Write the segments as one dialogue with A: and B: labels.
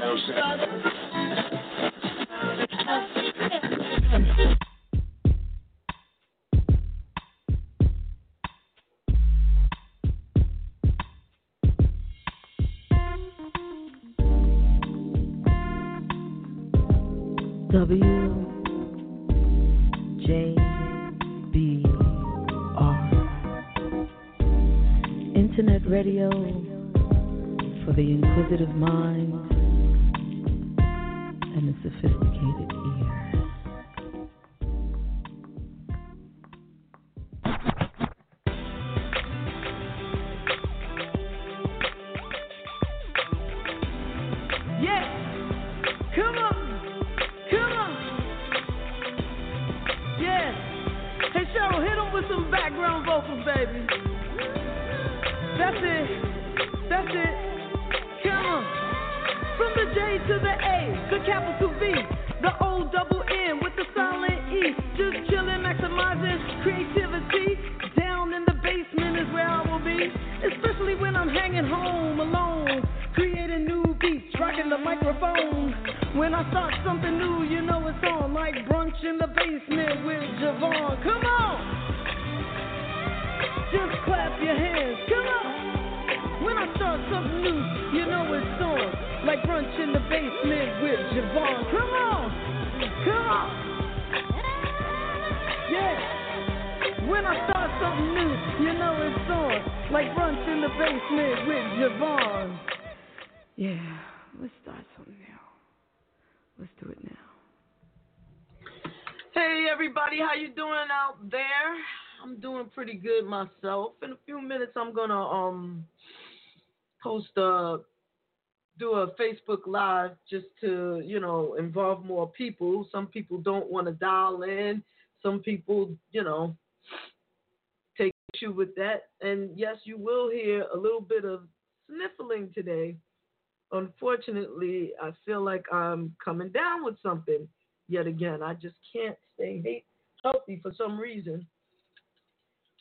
A: myself. Post a do a Facebook Live just to you know involve more people. Some people don't want to dial in. Some people, you know, take issue with that. And yes, you will hear a little bit of sniffling today. Unfortunately, I feel like I'm coming down with something yet again. I just can't stay healthy for some reason.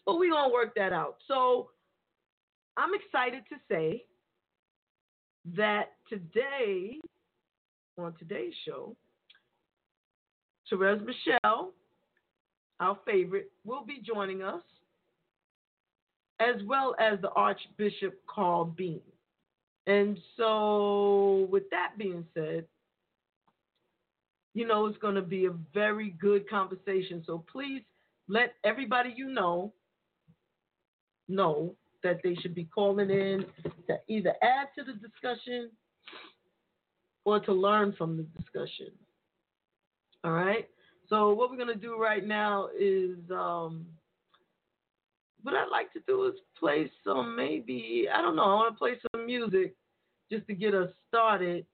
A: But we're going to work that out. So I'm excited to say that today, on today's show, Terez Mychelle, our favorite, will be joining us, as well as the Archbishop Carl Bean. And so, with that being said, you know it's going to be a very good conversation. So please let everybody you know know that they should be calling in to either add to the discussion or to learn from the discussion. All right. So what we're gonna do right now is um, what I'd like to do is play some maybe I don't know I want to play some music just to get us started.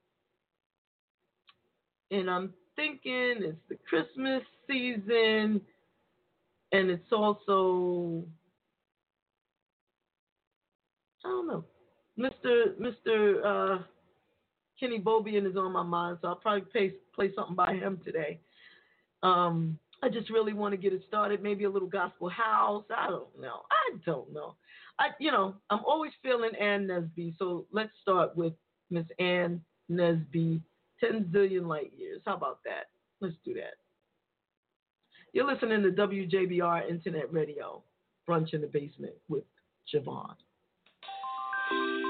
A: And I'm thinking it's the Christmas season, and it's also I don't know. Mr. Mr. Uh, Kenny Bobien is on my mind, so I'll probably play, play something by him today. Um, I just really want to get it started. Maybe a little gospel house. I don't know. I don't know. I, you know, I'm always feeling Ann Nesby. So let's start with Miss Ann Nesby, 10 zillion light years. How about that? Let's do that. You're listening to WJBR Internet Radio, Brunch in the Basement with JaVonne.
B: Thank you.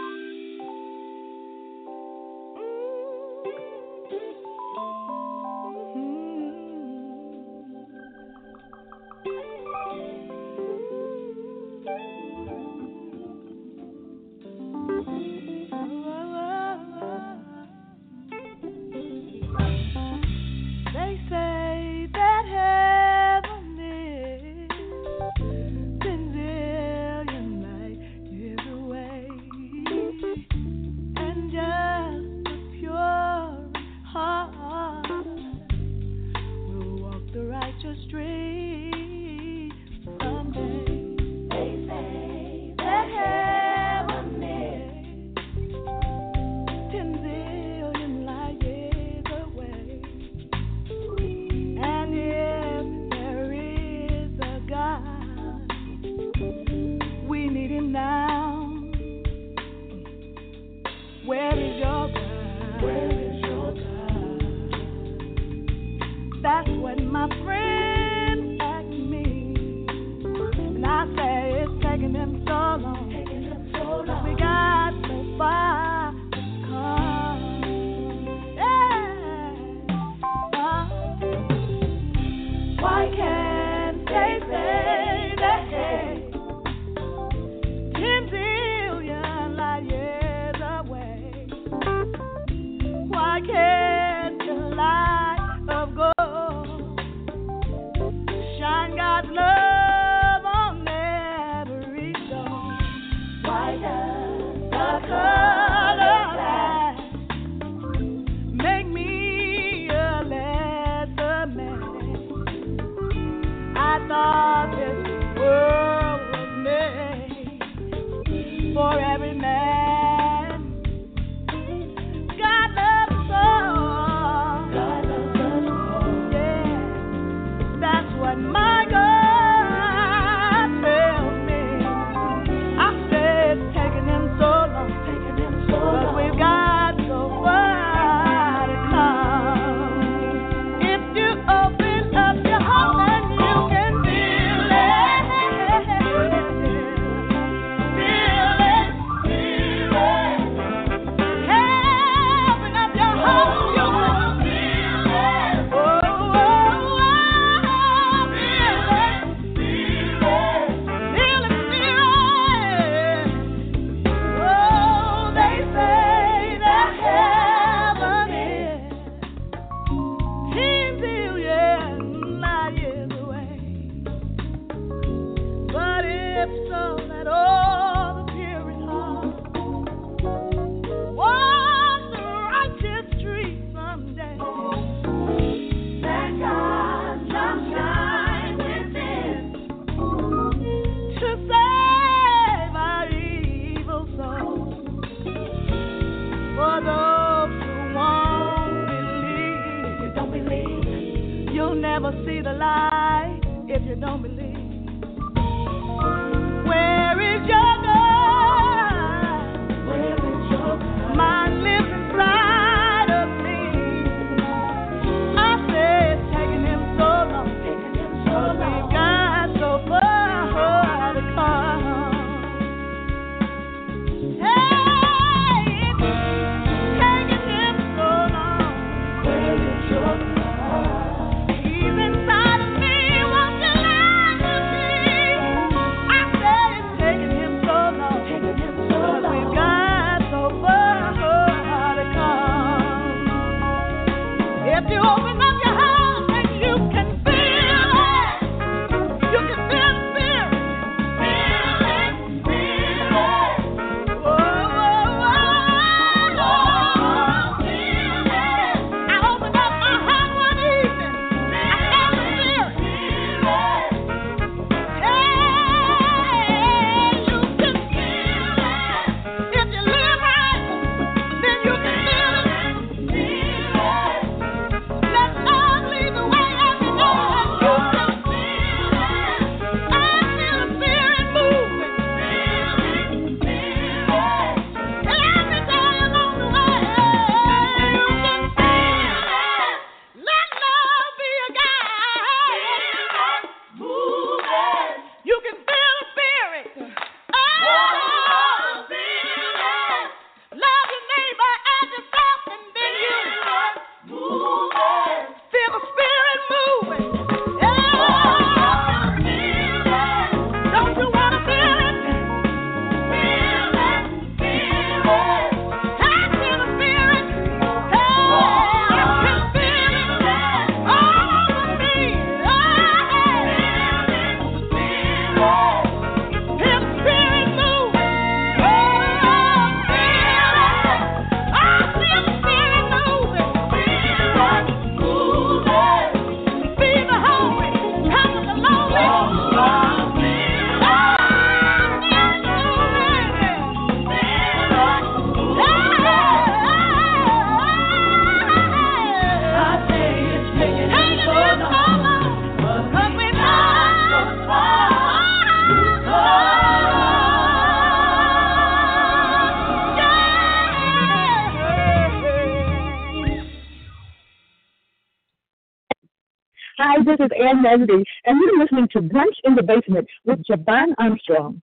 B: And you're listening to Brunch in the Basement with JaVonne Armstrong.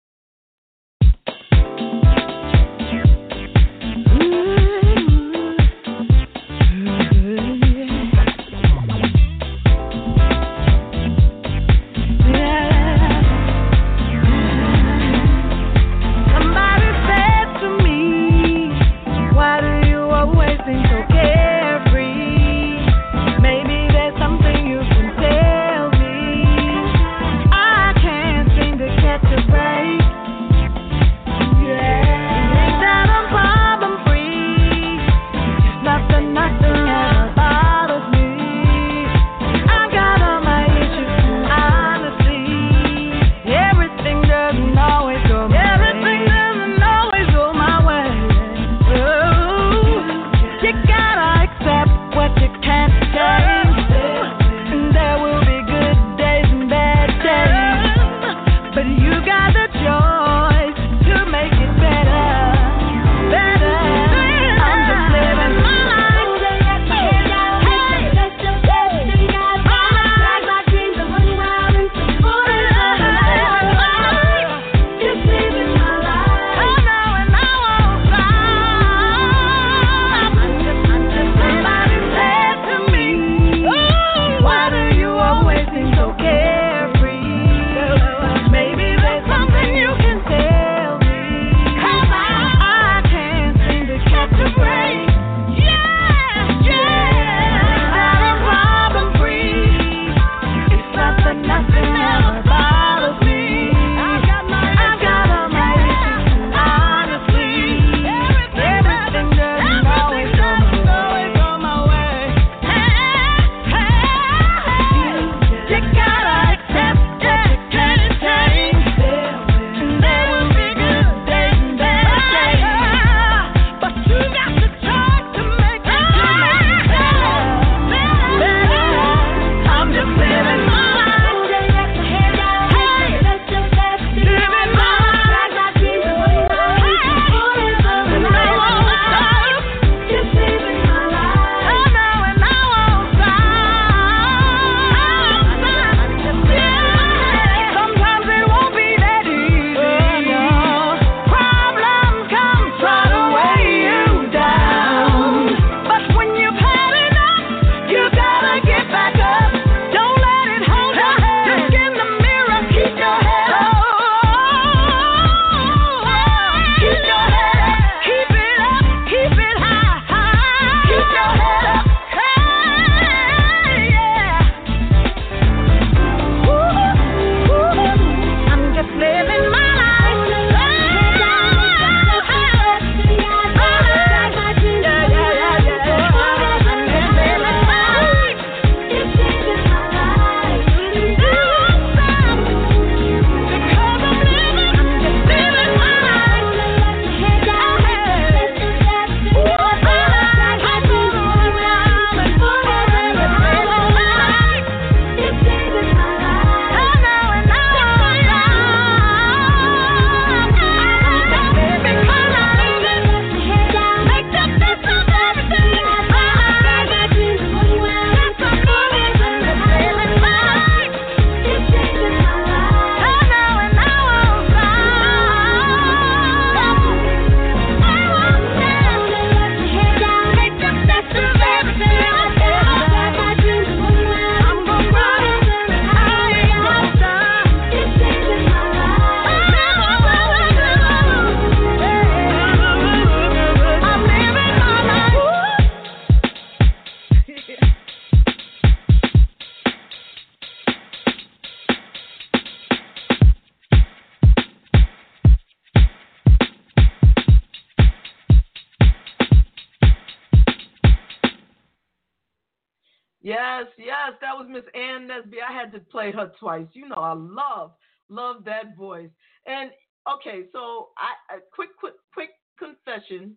A: Play her twice. You know, I love, love that voice. And okay, so I, I quick, quick, quick confession.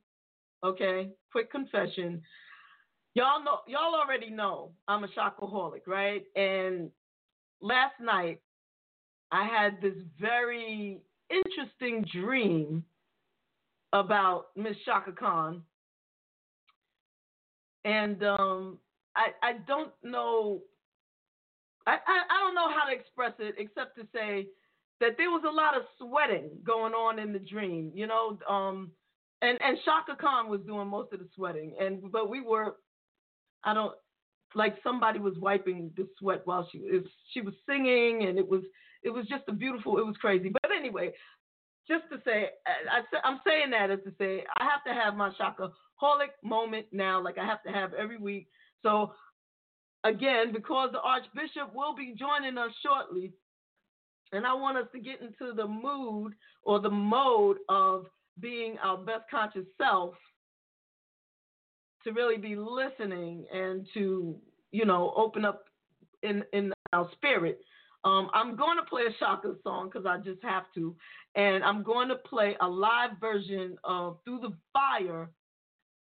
A: Okay, quick confession. Y'all know, y'all already know I'm a Chakaholic, right? And last night I had this very interesting dream about Miss Chaka Khan. And um, I, I don't know
C: I, I, I don't know how to express it except to say that there was a lot of sweating going on in the dream, you know. Um, and and Chaka Khan was doing most of the sweating, and but we were, I don't like somebody was wiping the sweat while she was she was singing, and it was it was just a beautiful, it was crazy. But anyway, just to say, I, I I'm saying that as to say I have to have my Shaka holic moment now, like I have to have every week. So again, because the Archbishop will be joining us shortly, and I want us to get into the mood or the mode of being our best conscious self to really be listening and to, you know, open up in, in our spirit. Um, I'm going to play a Chaka song because I just have to. And I'm going to play a live version of Through the Fire.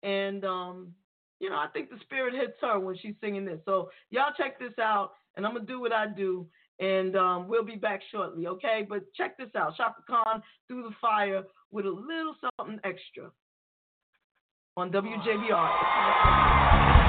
C: And, um, you know, I think the spirit hits her when she's singing this. So y'all check this out. And I'm to do what I do and um, we'll be back shortly, okay? But check this out Chaka Khan through the fire with a little something extra on WJBR.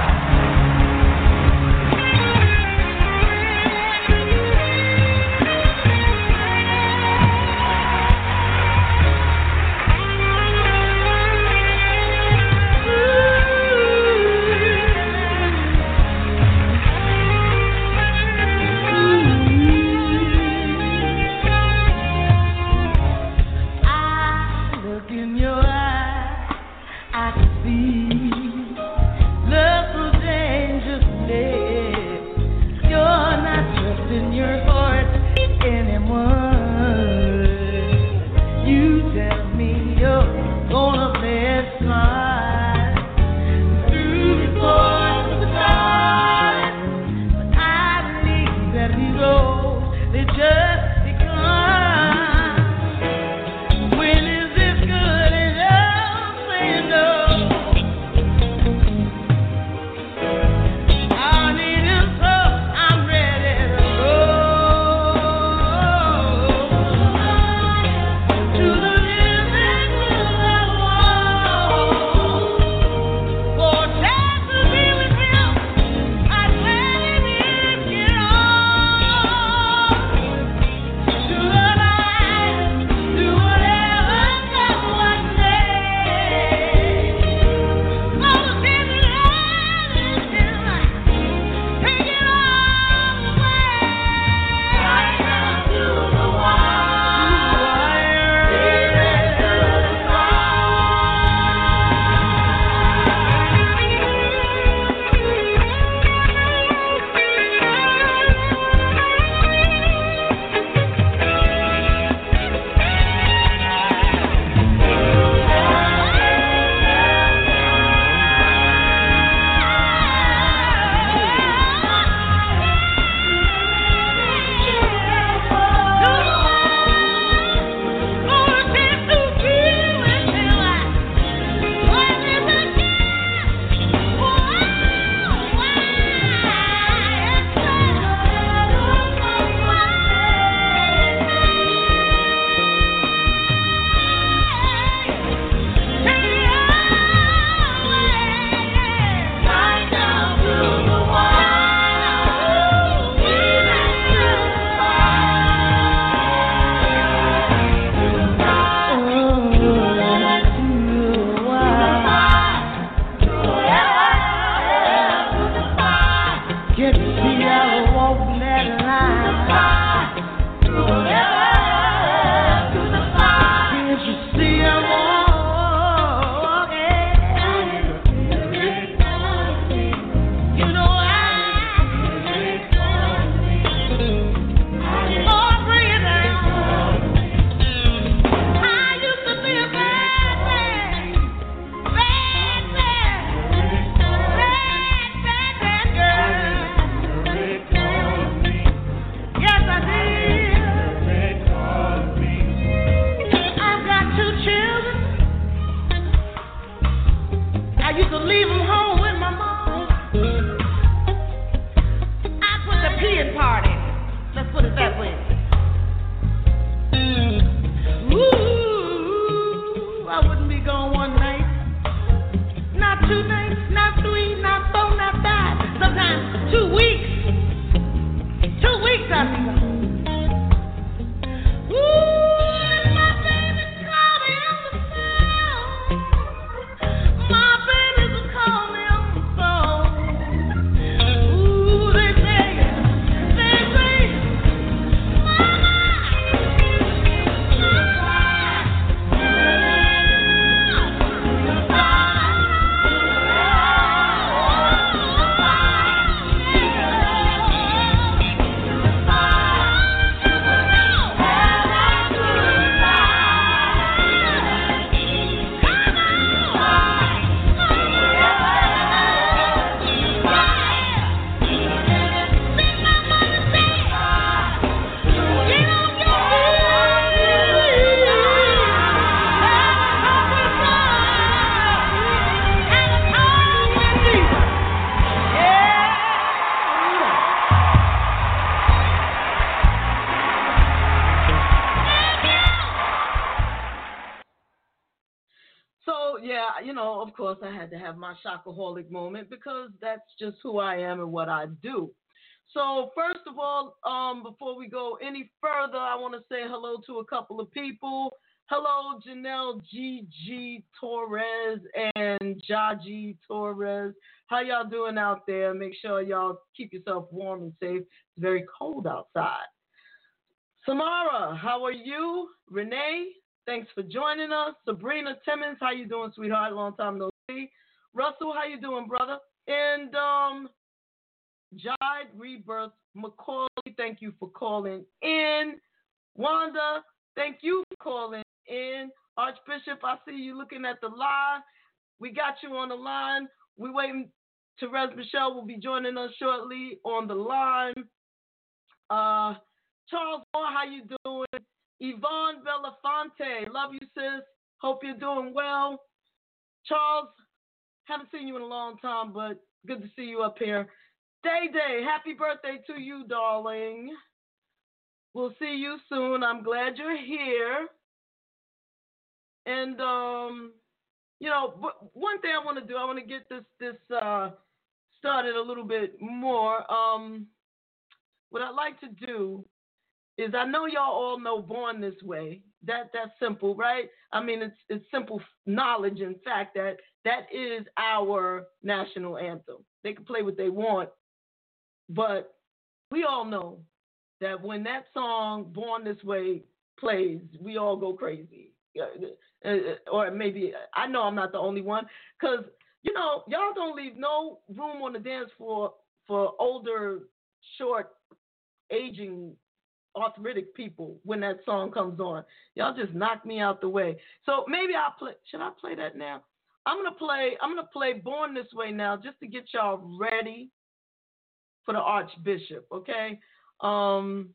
A: Shockaholic moment because that's just who I am and what I do. So, first of all, um, before we go any further, I want to say hello to a couple of people. Hello, Janelle G.G. Torres and Jaji Torres. How y'all doing out there? Make sure y'all keep yourself warm and safe. It's very cold outside. Samara, how are you? Renee, thanks for joining us. Sabrina Timmons, how you doing, sweetheart? Long time no see. Russell, how you doing, brother? And um, Jide Rebirth McCauley, thank you for calling in. Wanda, thank you for calling in. Archbishop, I see you looking at the line. We got you on the line. We waiting. Terez Mychelle will be joining us shortly on the line. Uh, Charles Moore, how you doing? Yvonne Belafonte, love you, sis. Hope you're doing well. Charles, haven't seen you in a long time, but good to see you up here. Day Day, happy birthday to you, darling. We'll see you soon. I'm glad you're here. And um, you know, one thing I want to do, I want to get this this uh, started a little bit more. Um, what I'd like to do is, I know y'all all know "Born This Way." That that's simple, right? I mean, it's it's simple knowledge and fact that that is our national anthem. They can play what they want, but we all know that when that song "Born This Way" plays, we all go crazy. Uh, or maybe I know I'm not the only one, because you know y'all don't leave no room on the dance floor for older, short, aging, arthritic people when that song comes on. Y'all just knock me out the way. So maybe I'll play. Should I play that now? I'm gonna play. I'm gonna play "Born This Way" now, just to get y'all ready for the Archbishop. Okay. Um.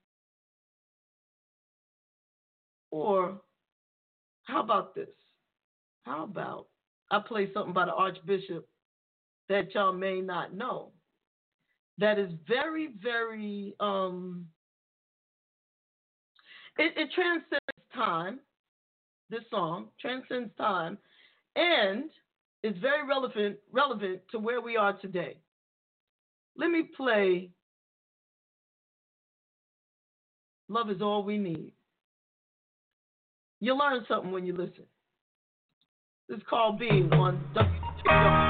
A: Or how about this? How about I play something by the Archbishop that y'all may not know? That is very, very um it, it transcends time. This song transcends time and is very relevant relevant to where we are today. Let me play Love is all we need. You learn something when you listen. This is called Being on.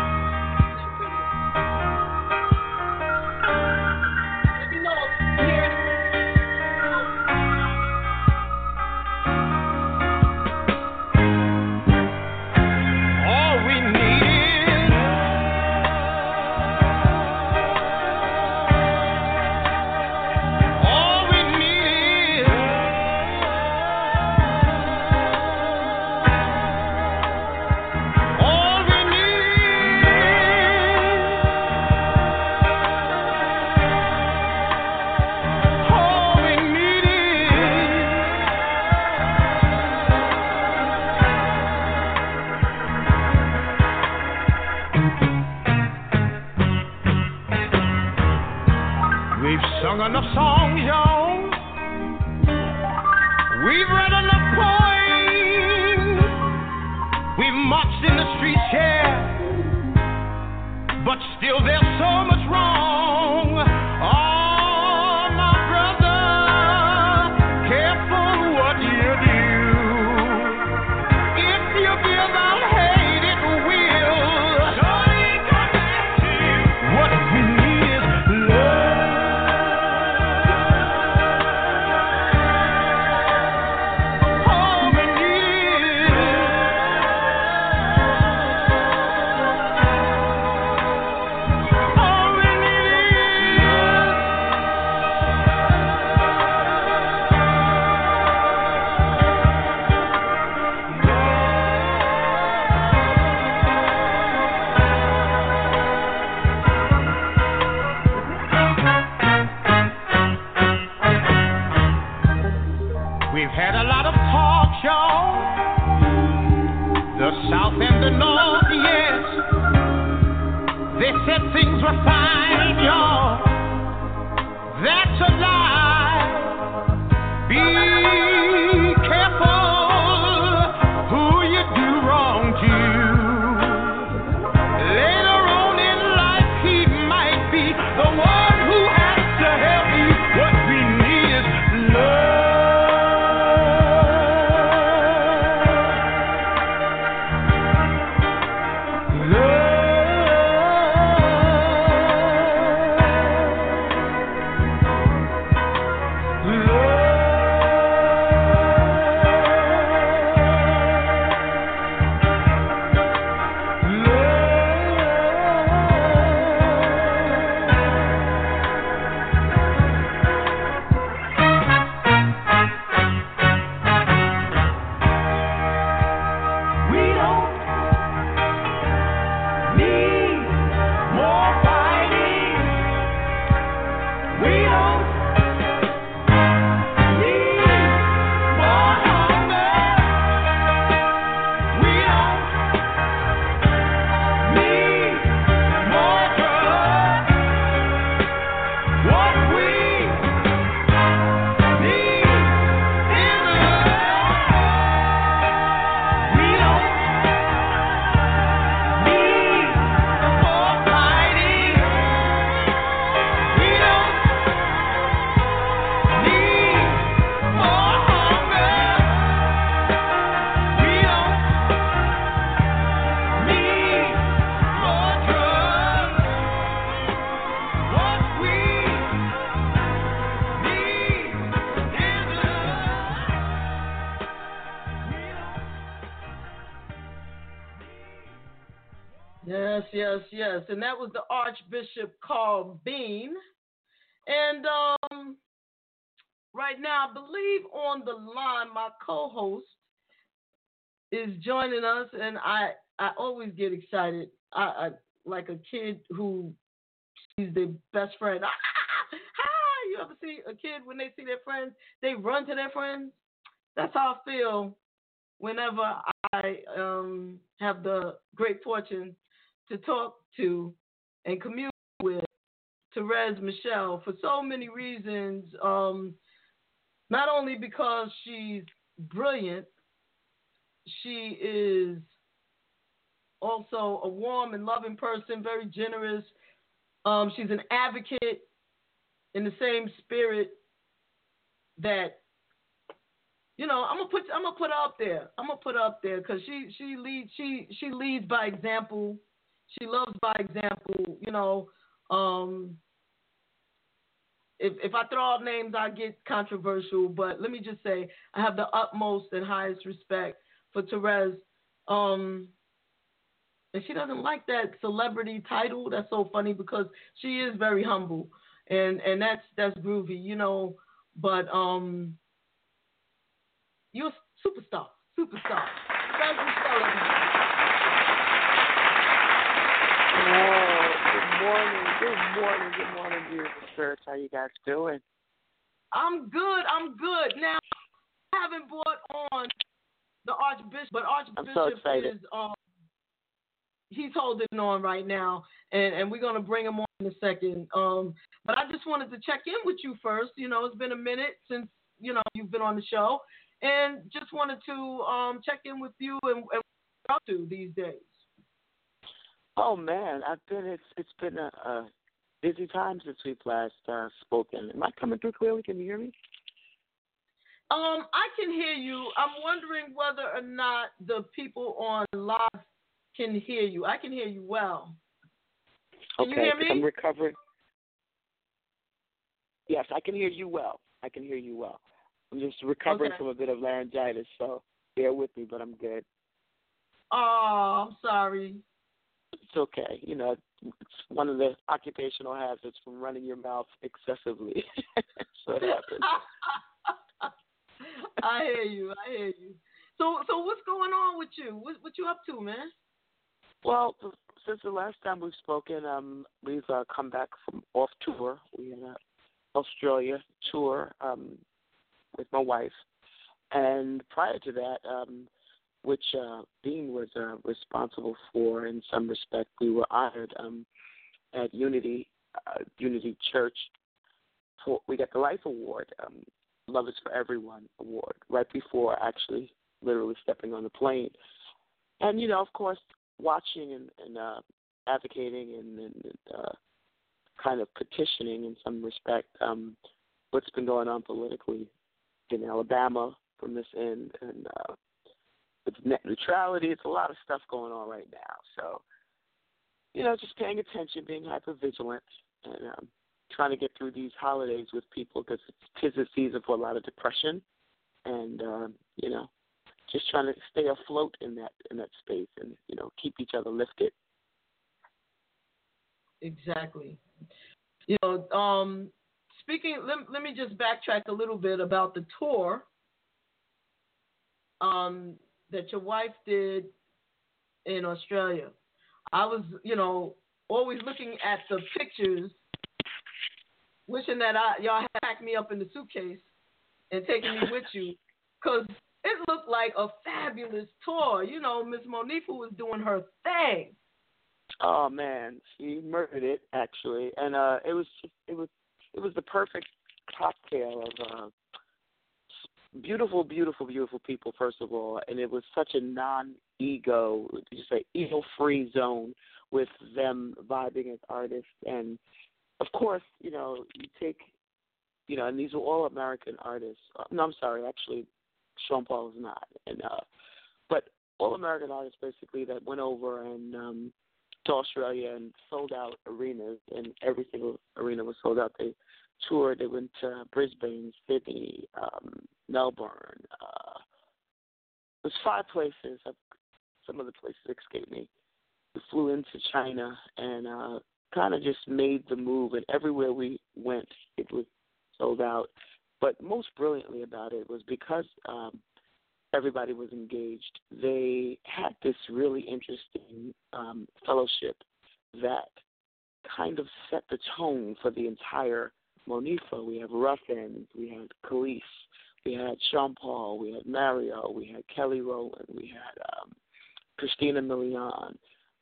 A: Line, my co host is joining us. And I, I always get excited. I, I like a kid who sees their best friend. Ah, you ever see a kid when they see their friends, they run to their friends? That's how I feel whenever I um, have the great fortune to talk to and commune with Terez Mychelle for so many reasons. Um, not only because she's brilliant, she is also a warm and loving person, very generous. Um, she's an advocate in the same spirit that you know, I'm gonna put I'm gonna put up there. I'm gonna put up there because she she leads she she leads by example. She loves by example. You know, um, if if I throw out names, I get controversial. But let me just say, I have the utmost and highest respect for Terez. Um, and she doesn't like that celebrity title. That's so funny because she is very humble, and and that's that's groovy, you know. But um, you're a superstar. Superstar.
D: Oh, good morning. Good morning. Good morning, beautiful church. How you guys doing?
A: I'm good. I'm good. Now, I haven't brought on the Archbishop, but Archbishop
D: so
A: is um, he's holding on right now, and, and we're gonna bring him on in a second. Um, but I just wanted to check in with you first. You know, it's been a minute since you know you've been on the show, and just wanted to um, check in with you and, and what you're up to these days.
D: Oh man, I've been it's it's been a, a busy time since we've last uh, spoken. Am I coming through clearly? Can you hear me?
A: Um, I can hear you. I'm wondering whether or not the people on live can hear you. I can hear you well. Can
D: okay,
A: you hear me?
D: I'm recovering. Yes, I can hear you well. I can hear you well. I'm just recovering
A: Okay.
D: from a bit of laryngitis, so bear with me, but I'm good.
A: Oh, I'm sorry.
D: It's okay. You know, it's one of the occupational hazards from running your mouth excessively. so it happens.
A: I hear you. I hear you. So, so what's going on with you? What, what you up to, man?
D: Well, since the last time we've spoken, um, we've uh, come back from off tour. We had a Australia tour um, with my wife, and prior to that, um, which uh, Dean was uh, responsible for in some respect, we were honored um, at Unity uh, Unity Church. For, we got the Life Award, um, Love is for Everyone Award, right before actually literally stepping on the plane. And you know, of course, watching and, and uh, advocating and, and uh, kind of petitioning in some respect um, what's been going on politically in Alabama from this end, and uh, with net neutrality, it's a lot of stuff going on right now. So, you know, just paying attention, being hyper vigilant, and um, trying to get through these holidays with people because it's a season for a lot of depression, and uh, you know, just trying to stay afloat in that in that space and you know keep each other lifted.
A: Exactly. You know, um, speaking. Let, let me just backtrack a little bit about the tour um, that your wife did in Australia. I was, you know, always looking at the pictures, wishing that I y'all had packed me up in the suitcase and taken me with you, cause it looked like a fabulous tour. You know, Miss Monifah was doing her thing.
D: Oh man, she murdered it actually, and uh, it was just, it was it was the perfect cocktail of uh, beautiful, beautiful, beautiful people. First of all, and it was such a non-ego, you say ego-free zone with them vibing as artists, and of course, you know, you take, you know, and these were all American artists. Uh, No, I'm sorry, actually, Sean Paul is not, and uh, but all American artists basically that went over and um, to Australia and sold out arenas, and every single arena was sold out. They toured. They went to Brisbane, Sydney, um, Melbourne. Uh, there's five places. I've, some of the places escaped me. we flew into China and uh, kind of just made the move. And everywhere we went, it was sold out. But most brilliantly about it was because um, everybody was engaged. They had this really interesting um, fellowship that kind of set the tone for the entire Monifa. We have Ruffin, we had Kelis, we had Sean Paul, we had Mario, we had Kelly Rowland, we had um, Christina Milian,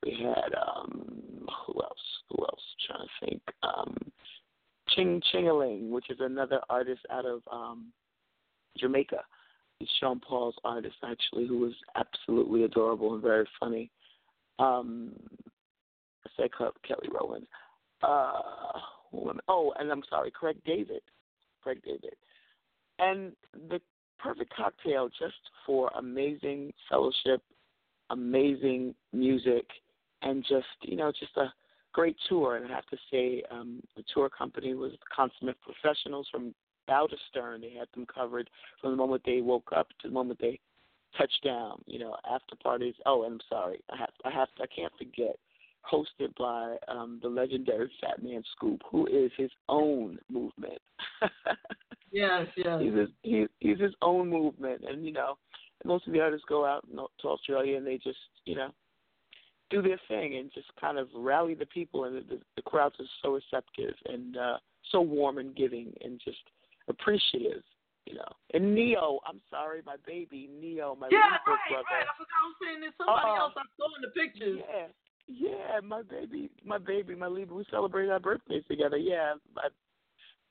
D: we had um, who else? Who else? I'm trying to think. Um, Ching Chingaling, which is another artist out of um, Jamaica. He's Sean Paul's artist, actually, who was absolutely adorable and very funny. Um, I said Kelly Rowland. Uh, oh, and I'm sorry, Craig David. Craig David. And the perfect cocktail just for amazing fellowship, amazing music, and just, you know, just a great tour. And I have to say, um, the tour company was consummate professionals from bow to stern. They had them covered from the moment they woke up to the moment they touched down. You know, after parties. Oh, and I'm sorry, I have, I have, to, I can't forget. Hosted by um, the legendary Fatman Scoop, who is his own movement.
A: yes, yes.
D: He's his, he, he's his own movement, and you know, most of the artists go out to Australia and they just, you know, do their thing and just kind of rally the people, and the, the crowds are so receptive and uh, so warm and giving and just appreciative, you know. And Ne-Yo, I'm sorry, my baby Ne-Yo, my
A: yeah, right,
D: brother.
A: right. I forgot I was saying this. Somebody uh, else I saw in the pictures.
D: Yeah, yeah, my baby, my baby, my Libra. We celebrated our birthdays together. Yeah, my,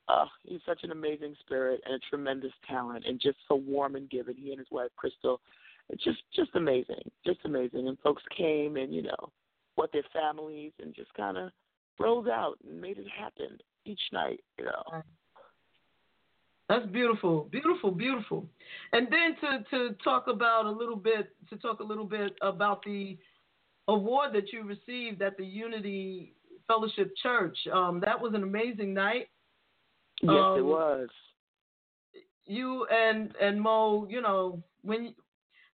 D: uh, he's such an amazing spirit and a tremendous talent, and just so warm and giving. He and his wife Crystal, it's just just amazing, just amazing. And folks came and you know, what their families and just kind of rolled out and made it happen each night. You know.
A: That's beautiful, beautiful, beautiful. And then to to talk about a little bit to talk a little bit about the award that you received at the Unity Fellowship Church. Um, that was an amazing night.
D: Yes, um, it was.
A: You and and Mo, you know, when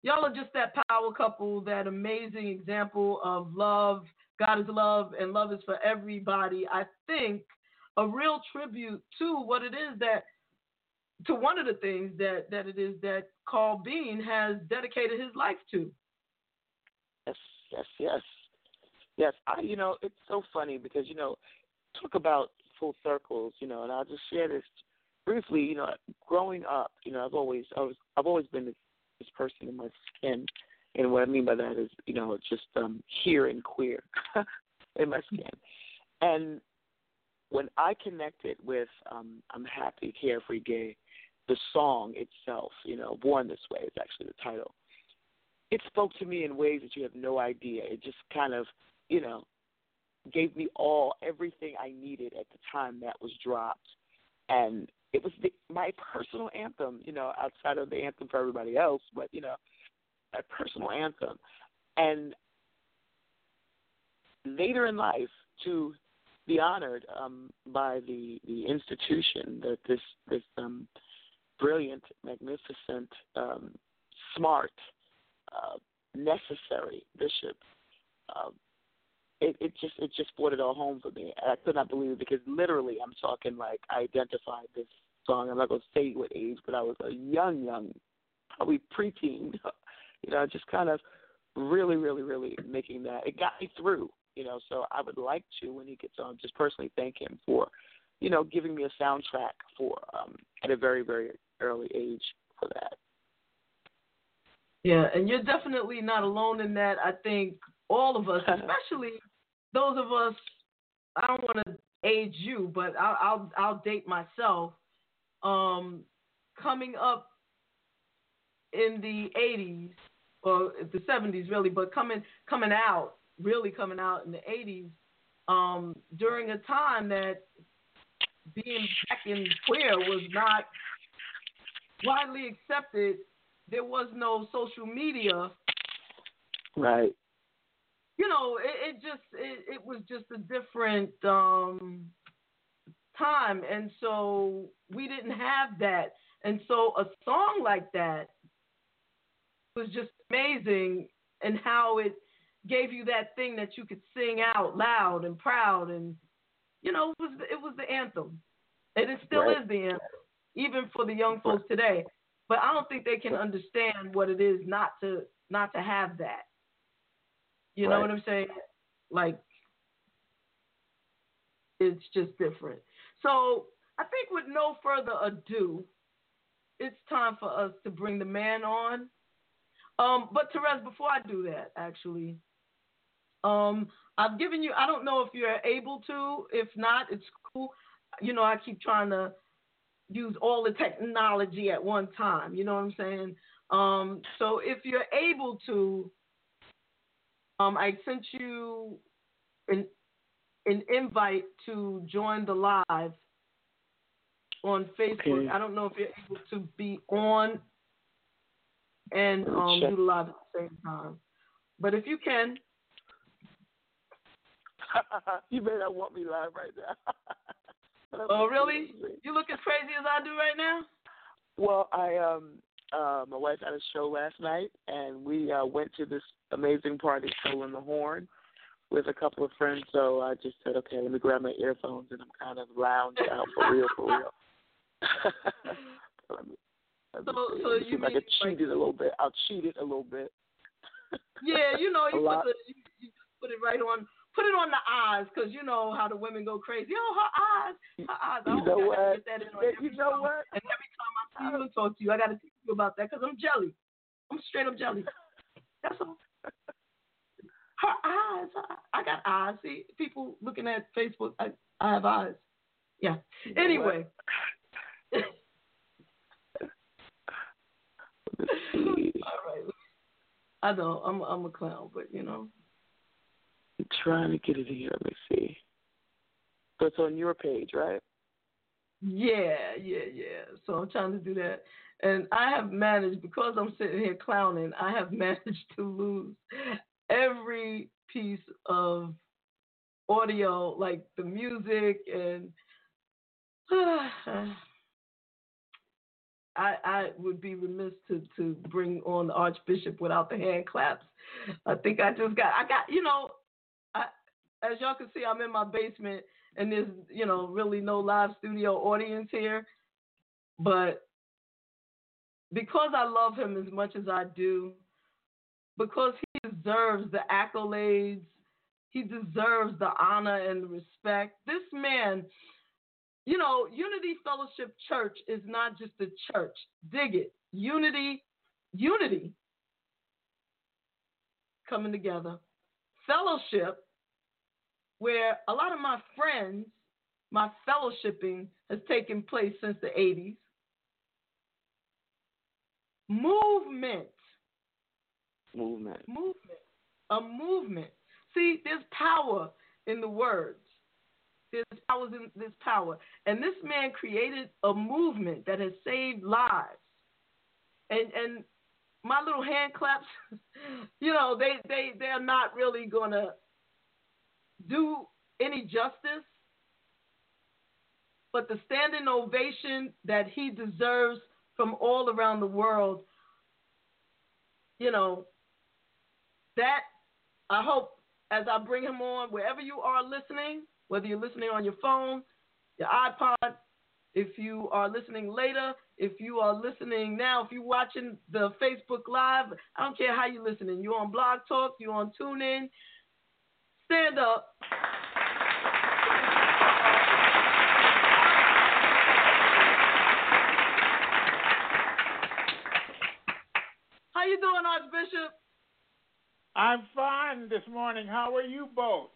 A: y'all are just that power couple, that amazing example of love. God is love, and love is for everybody. I think a real tribute to what it is that to one of the things that that it is that Carl Bean has dedicated his life to.
D: Yes, yes, yes. I, you know, it's so funny because you know, talk about full circles, you know, and I'll just share this briefly. You know, growing up, you know, I've always, I was, I've always been this, this person in my skin, and what I mean by that is, you know, just um, here and queer in my skin, and when I connected with um, "I'm Happy, Carefree, Gay," the song itself, you know, "Born This Way" is actually the title it spoke to me in ways that you have no idea. It just kind of, you know, gave me all everything I needed at the time that was dropped, and it was the, my personal anthem. You know, outside of the anthem for everybody else, but you know, my personal anthem. And later in life, to be honored um, by the the institution that this this um, brilliant, magnificent, um, smart uh, necessary, Bishop. Uh, it, it just it just brought it all home for me. And I could not believe it because literally I'm talking like I identified this song. I'm not gonna say what age, but I was a young, young, probably preteen. you know, just kind of really, really, really making that. It got me through. You know, so I would like to when he gets on, just personally thank him for, you know, giving me a soundtrack for um at a very, very early age for that.
A: Yeah, and you're definitely not alone in that. I think all of us, especially those of us, I don't want to age you, but I'll I'll, I'll date myself. Um, coming up in the 80s or the 70s, really, but coming coming out, really coming out in the 80s, um, during a time that being black and queer was not widely accepted there was no social media.
D: Right.
A: You know, it, it just it, it was just a different um, time, and so we didn't have that. And so a song like that was just amazing, and how it gave you that thing that you could sing out loud and proud and you know it was the, it was the anthem and it still
D: Right.
A: is the anthem even for the young folks today but i don't think they can understand what it is not to not to have that you know what i'm saying like it's just different so i think with no further ado it's time for us to bring the man on um, but Terez, before I do that, actually, um, I've given you. I don't know if you're able to. If not, it's cool. You know, I keep trying to use all the technology at one time. You know what I'm saying? Um, so if you're able to, um, I sent you an an invite to join the live on Facebook.
D: Okay.
A: I don't know if you're able to be on and um, do the live at the same time. But if you can,
D: you may not want me live right now.
A: Oh really? You look as crazy as I do right now?
D: Well, I um uh my wife had a show last night and we uh went to this amazing party Soul in the Horn with a couple of friends, so I just said, Okay, let me grab my earphones and I'm kind of lounged out for real, for real. let me, let me
A: So-
D: see,
A: so
D: let me see
A: you
D: I can cheat
A: like-
D: a little bit. I'll cheat it a little bit.
A: Yeah, you know, you put the you, you just put it right on, put it on the eyes, cause you know how the women go crazy. Oh, her eyes, her eyes. I
D: You know
A: I
D: what?
A: Get that in on
D: Yeah, you know
A: show.
D: what?
A: And every time I see you and talk to you, I gotta teach you about that, cause I'm jelly. I'm straight up jelly. That's all. Her eyes. I, I got eyes. See, people looking at Facebook. I, I have eyes. Yeah.
D: You know
A: Anyway. All right. I know I'm I'm a clown, but you know.
D: I'm trying to get it here. Let me see. So it's on your page, right?
A: Yeah, yeah, yeah. So I'm trying to do that. And I have managed, because I'm sitting here clowning, I have managed to lose every piece of audio, like the music and I I would be remiss to to bring on the Archbishop without the hand claps. I think I just got I got you know, as y'all can see I'm in my basement and there's you know really no live studio audience here, but because I love him as much as I do, because he deserves the accolades, he deserves the honor and the respect. This man, you know, Unity Fellowship Church is not just a church. Dig it. Unity, unity coming together. Fellowship, where a lot of my friends, my fellowshipping has taken place since the 80s. Movement,
D: Movement.
A: movement, a movement. See, there's power in the words. There's power in this power, and this man created a movement that has saved lives. And and my little hand claps, you know, they they they're not really gonna do any justice. But the standing ovation that he deserves from all around the world, you know, that I hope as I bring him on, wherever you are listening, whether you're listening on your phone, your iPod, if you are listening later, if you are listening now, if you're watching the Facebook Live, I don't care how you're listening. You're on Blog Talk, you're on TuneIn. Stand up. How you doing, Archbishop?
E: I'm fine this morning. How are you both?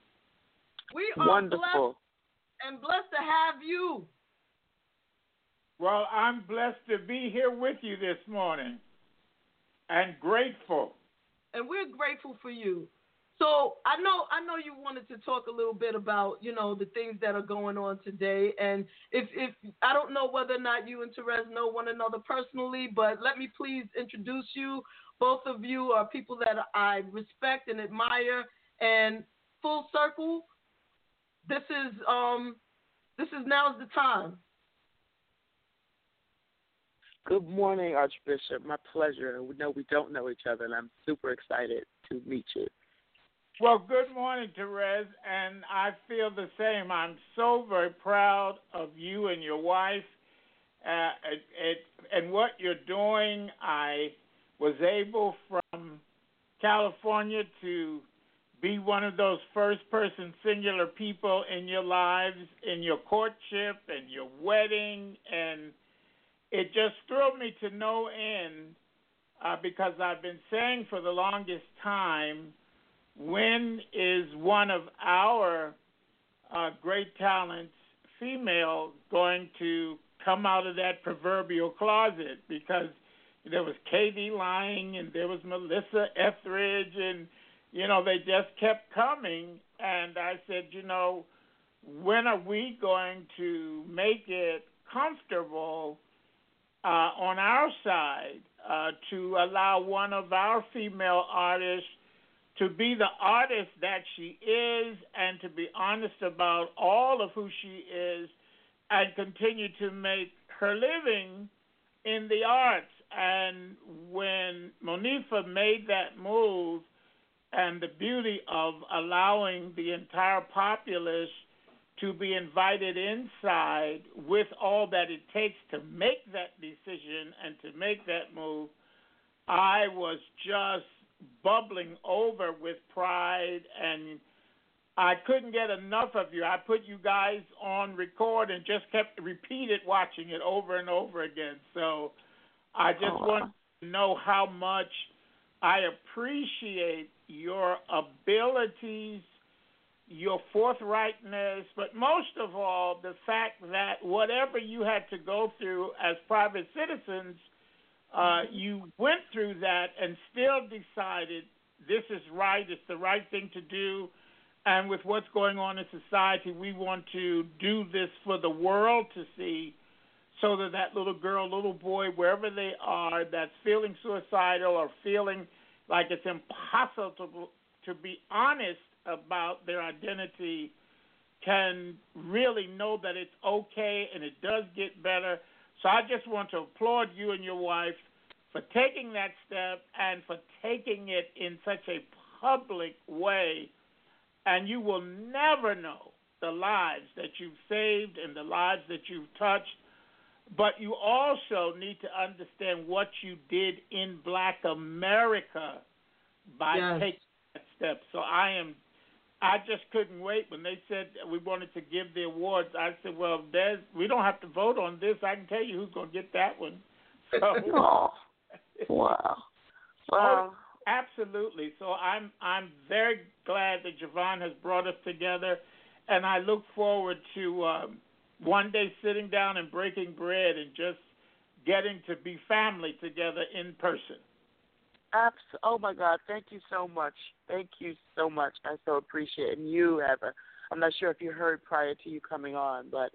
A: We are blessed
D: Wonderful.
A: and blessed to have you.
E: Well, I'm blessed to be here with you this morning and grateful.
A: and we're grateful for you. So I know I know you wanted to talk a little bit about you know the things that are going on today, and if if I don't know whether or not you and Terez know one another personally, but let me please introduce you. Both of you are people that I respect and admire, and full circle. This is um this is now's the time.
D: Good morning, Archbishop. My pleasure. We know we don't know each other, and I'm super excited to meet you.
E: Well, good morning, Terez, and I feel the same. I'm so very proud of you and your wife uh, it, it, and what you're doing. I was able from California to be one of those first person singular people in your lives, in your courtship and your wedding, and it just thrilled me to no end uh, because I've been saying for the longest time when is one of our uh, great talents, female, going to come out of that proverbial closet? Because there was K.D. Lang and there was Melissa Etheridge, and you know they just kept coming. And I said, you know, when are we going to make it comfortable uh, on our side uh, to allow one of our female artists to be the artist that she is and to be honest about all of who she is and continue to make her living in the arts. And when Monifah made that move, and the beauty of allowing the entire populace to be invited inside with all that it takes to make that decision and to make that move, I was just bubbling over with pride and I couldn't get enough of you. I put you guys on record and just kept repeated watching it over and over again. So I just oh. want to know how much I appreciate your abilities, your forthrightness, but most of all, the fact that whatever you had to go through as private citizens – uh, you went through that and still decided this is right, it's the right thing to do. And with what's going on in society, we want to do this for the world to see so that that little girl, little boy, wherever they are, that's feeling suicidal or feeling like it's impossible to, to be honest about their identity can really know that it's okay and it does get better so I just want to applaud you and your wife for taking that step and for taking it in such a public way. And you will never know the lives that you've saved and the lives that you've touched. But you also need to understand what you did in Black America by yes. taking that step. So I am I just couldn't wait when they said we wanted to give the awards. I said, "Well, Des, we don't have to vote on this. I can tell you who's going to get that one." So,
D: oh, wow, wow,
E: oh, absolutely. So I'm I'm very glad that JaVonne has brought us together, and I look forward to um, one day sitting down and breaking bread and just getting to be family together in person.
D: Abs- oh my God! Thank you so much. Thank you so much. I so appreciate it. And you have a. I'm not sure if you heard prior to you coming on, but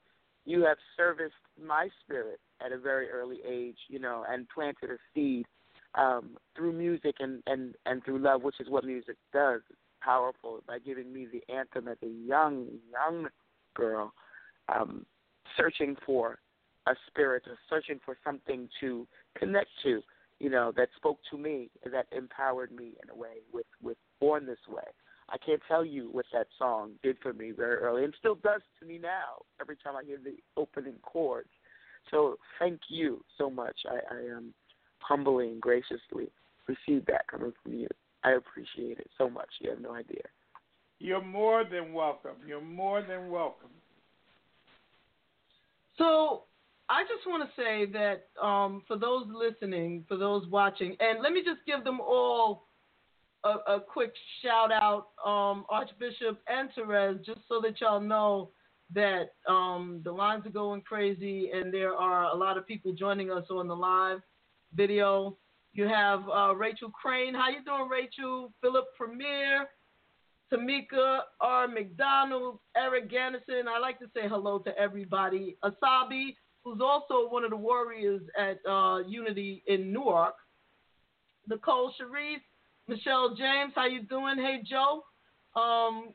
D: you have serviced my spirit at a very early age, you know, and planted a seed um, through music and, and, and through love, which is what music does. It's powerful by giving me the anthem as a young, young girl, um, searching for a spirit, or searching for something to connect to you know, that spoke to me, and that empowered me in a way with with Born This Way. I can't tell you what that song did for me very early, and still does to me now. Every time I hear the opening chords. So thank you so much. I, I um, humbly and graciously receive that coming from you. I appreciate it so much. You have no idea.
E: You're more than welcome. You're more than welcome.
A: So I just want to say that um, for those listening, for those watching, and let me just give them all a, a quick shout out, um, Archbishop and Terez, just so that y'all know that um, the lines are going crazy and there are a lot of people joining us on the live video. You have uh, Rachel Crane. How you doing, Rachel? Philip Premier, Tamika R. McDonald, Eric Gannison. I like to say hello to everybody. Asabi, who's also one of the warriors at uh, Unity in Newark. Nicole Sharif, Michelle James, how you doing? Hey Joe, um,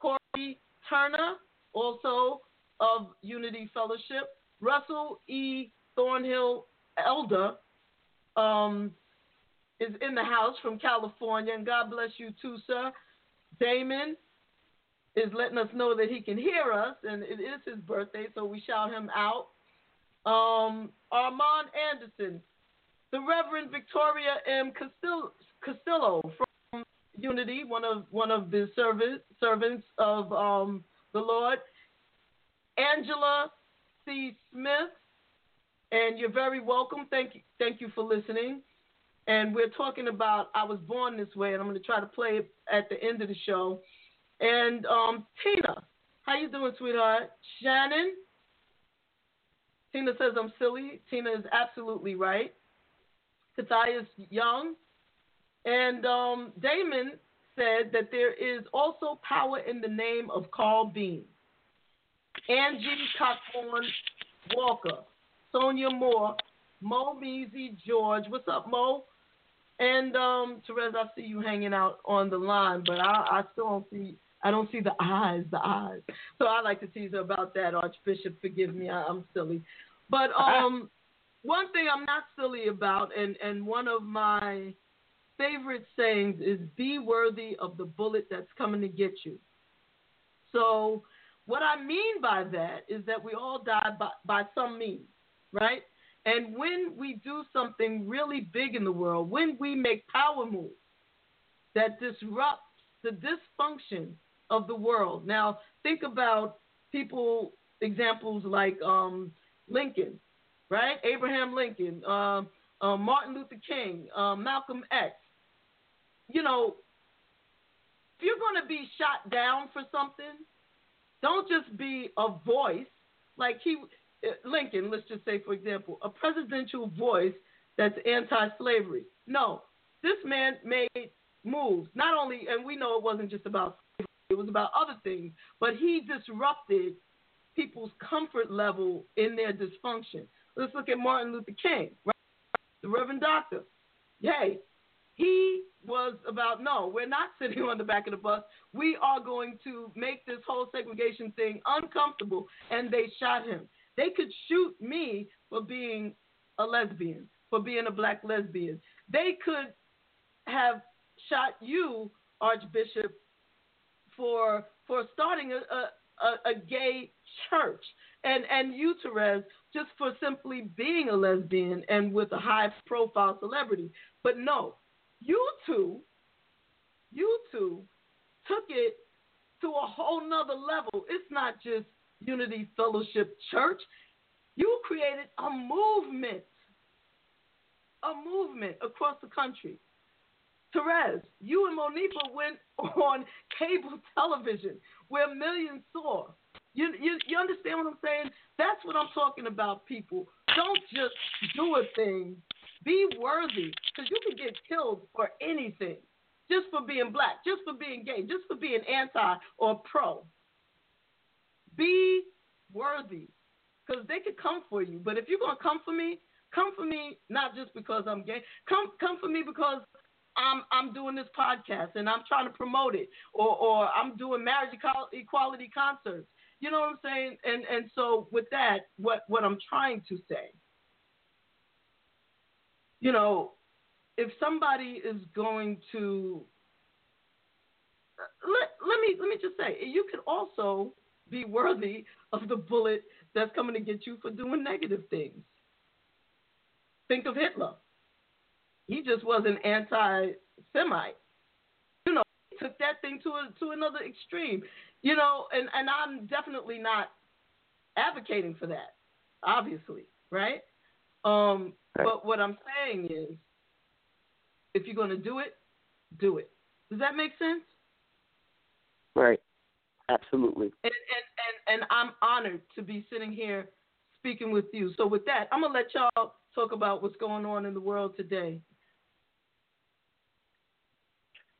A: Corey Turner, also of Unity Fellowship. Russell E. Thornhill Elder um, is in the house from California, and God bless you too, sir. Damon is letting us know that he can hear us, and it is his birthday, so we shout him out. Um, Armand Anderson, the Reverend Victoria M. Castillo, Castillo from Unity, one of one of the servant, servants of um, the Lord. Angela C. Smith, and you're very welcome. Thank you, thank you for listening. And we're talking about I was born this way, and I'm going to try to play it at the end of the show. And um, Tina, how you doing, sweetheart? Shannon. Tina says I'm silly. Tina is absolutely right. Kathia's young. And um, Damon said that there is also power in the name of Carl Bean. Angie Cockborn Walker, Sonia Moore, Mo Measy George. What's up, Mo? And um, Terez, I see you hanging out on the line, but I, I still don't see I don't see the eyes, the eyes. So I like to tease her about that. Archbishop, forgive me, I, am silly. But um, one thing I'm not silly about, and and one of my favorite sayings is, "Be worthy of the bullet that's coming to get you." So what I mean by that is that we all die by, by some means, right? And when we do something really big in the world, when we make power moves that disrupt the dysfunction of the world. Now, think about people, examples like um, Lincoln, right? Abraham Lincoln, uh, Martin Luther King, uh, Malcolm X. You know, if you're going to be shot down for something, don't just be a voice like he, uh, Lincoln, let's just say, for example, a presidential voice that's anti slavery. No, this man made moves. Not only, and we know it wasn't just about it was about other things, but he disrupted people's comfort level in their dysfunction. Let's look at Martin Luther King, right? the Reverend Doctor. Hey, he was about no, we're not sitting on the back of the bus. We are going to make this whole segregation thing uncomfortable, and they shot him. They could shoot me for being a lesbian, for being a black lesbian. They could have shot you, Archbishop, for for starting a, a gay church, and and you, Terez, just for simply being a lesbian and with a high profile celebrity. But no, you two, you two took it to a whole nother level. It's not just Unity Fellowship Church. You created a movement, a movement across the country. Terez, you and Monifah went on cable television where millions saw. You, you, you understand what I'm saying? That's what I'm talking about, people. Don't just do a thing. Be worthy, because you can get killed for anything. Just for being black, just for being gay, just for being anti or pro. Be worthy, because they could come for you. But if you're going to come for me, come for me not just because I'm gay. Come, come for me because I'm I'm doing this podcast and I'm trying to promote it, or or I'm doing marriage equality concerts. You know what I'm saying? And and so with that, what what I'm trying to say, you know, if somebody is going to uh, let let me let me just say, you can also be worthy of the bullet that's coming to get you for doing negative things. Think of Hitler. He just was an anti-Semite. You know, he took that thing to a, to another extreme. You know, and and I'm definitely not advocating for that, obviously, right? Um, right. But what I'm saying is, if you're going to do it, do it. Does that make sense?
D: Right. Absolutely.
A: And, and, and, and I'm honored to be sitting here speaking with you. So with that, I'm gonna let y'all talk about what's going on in the world today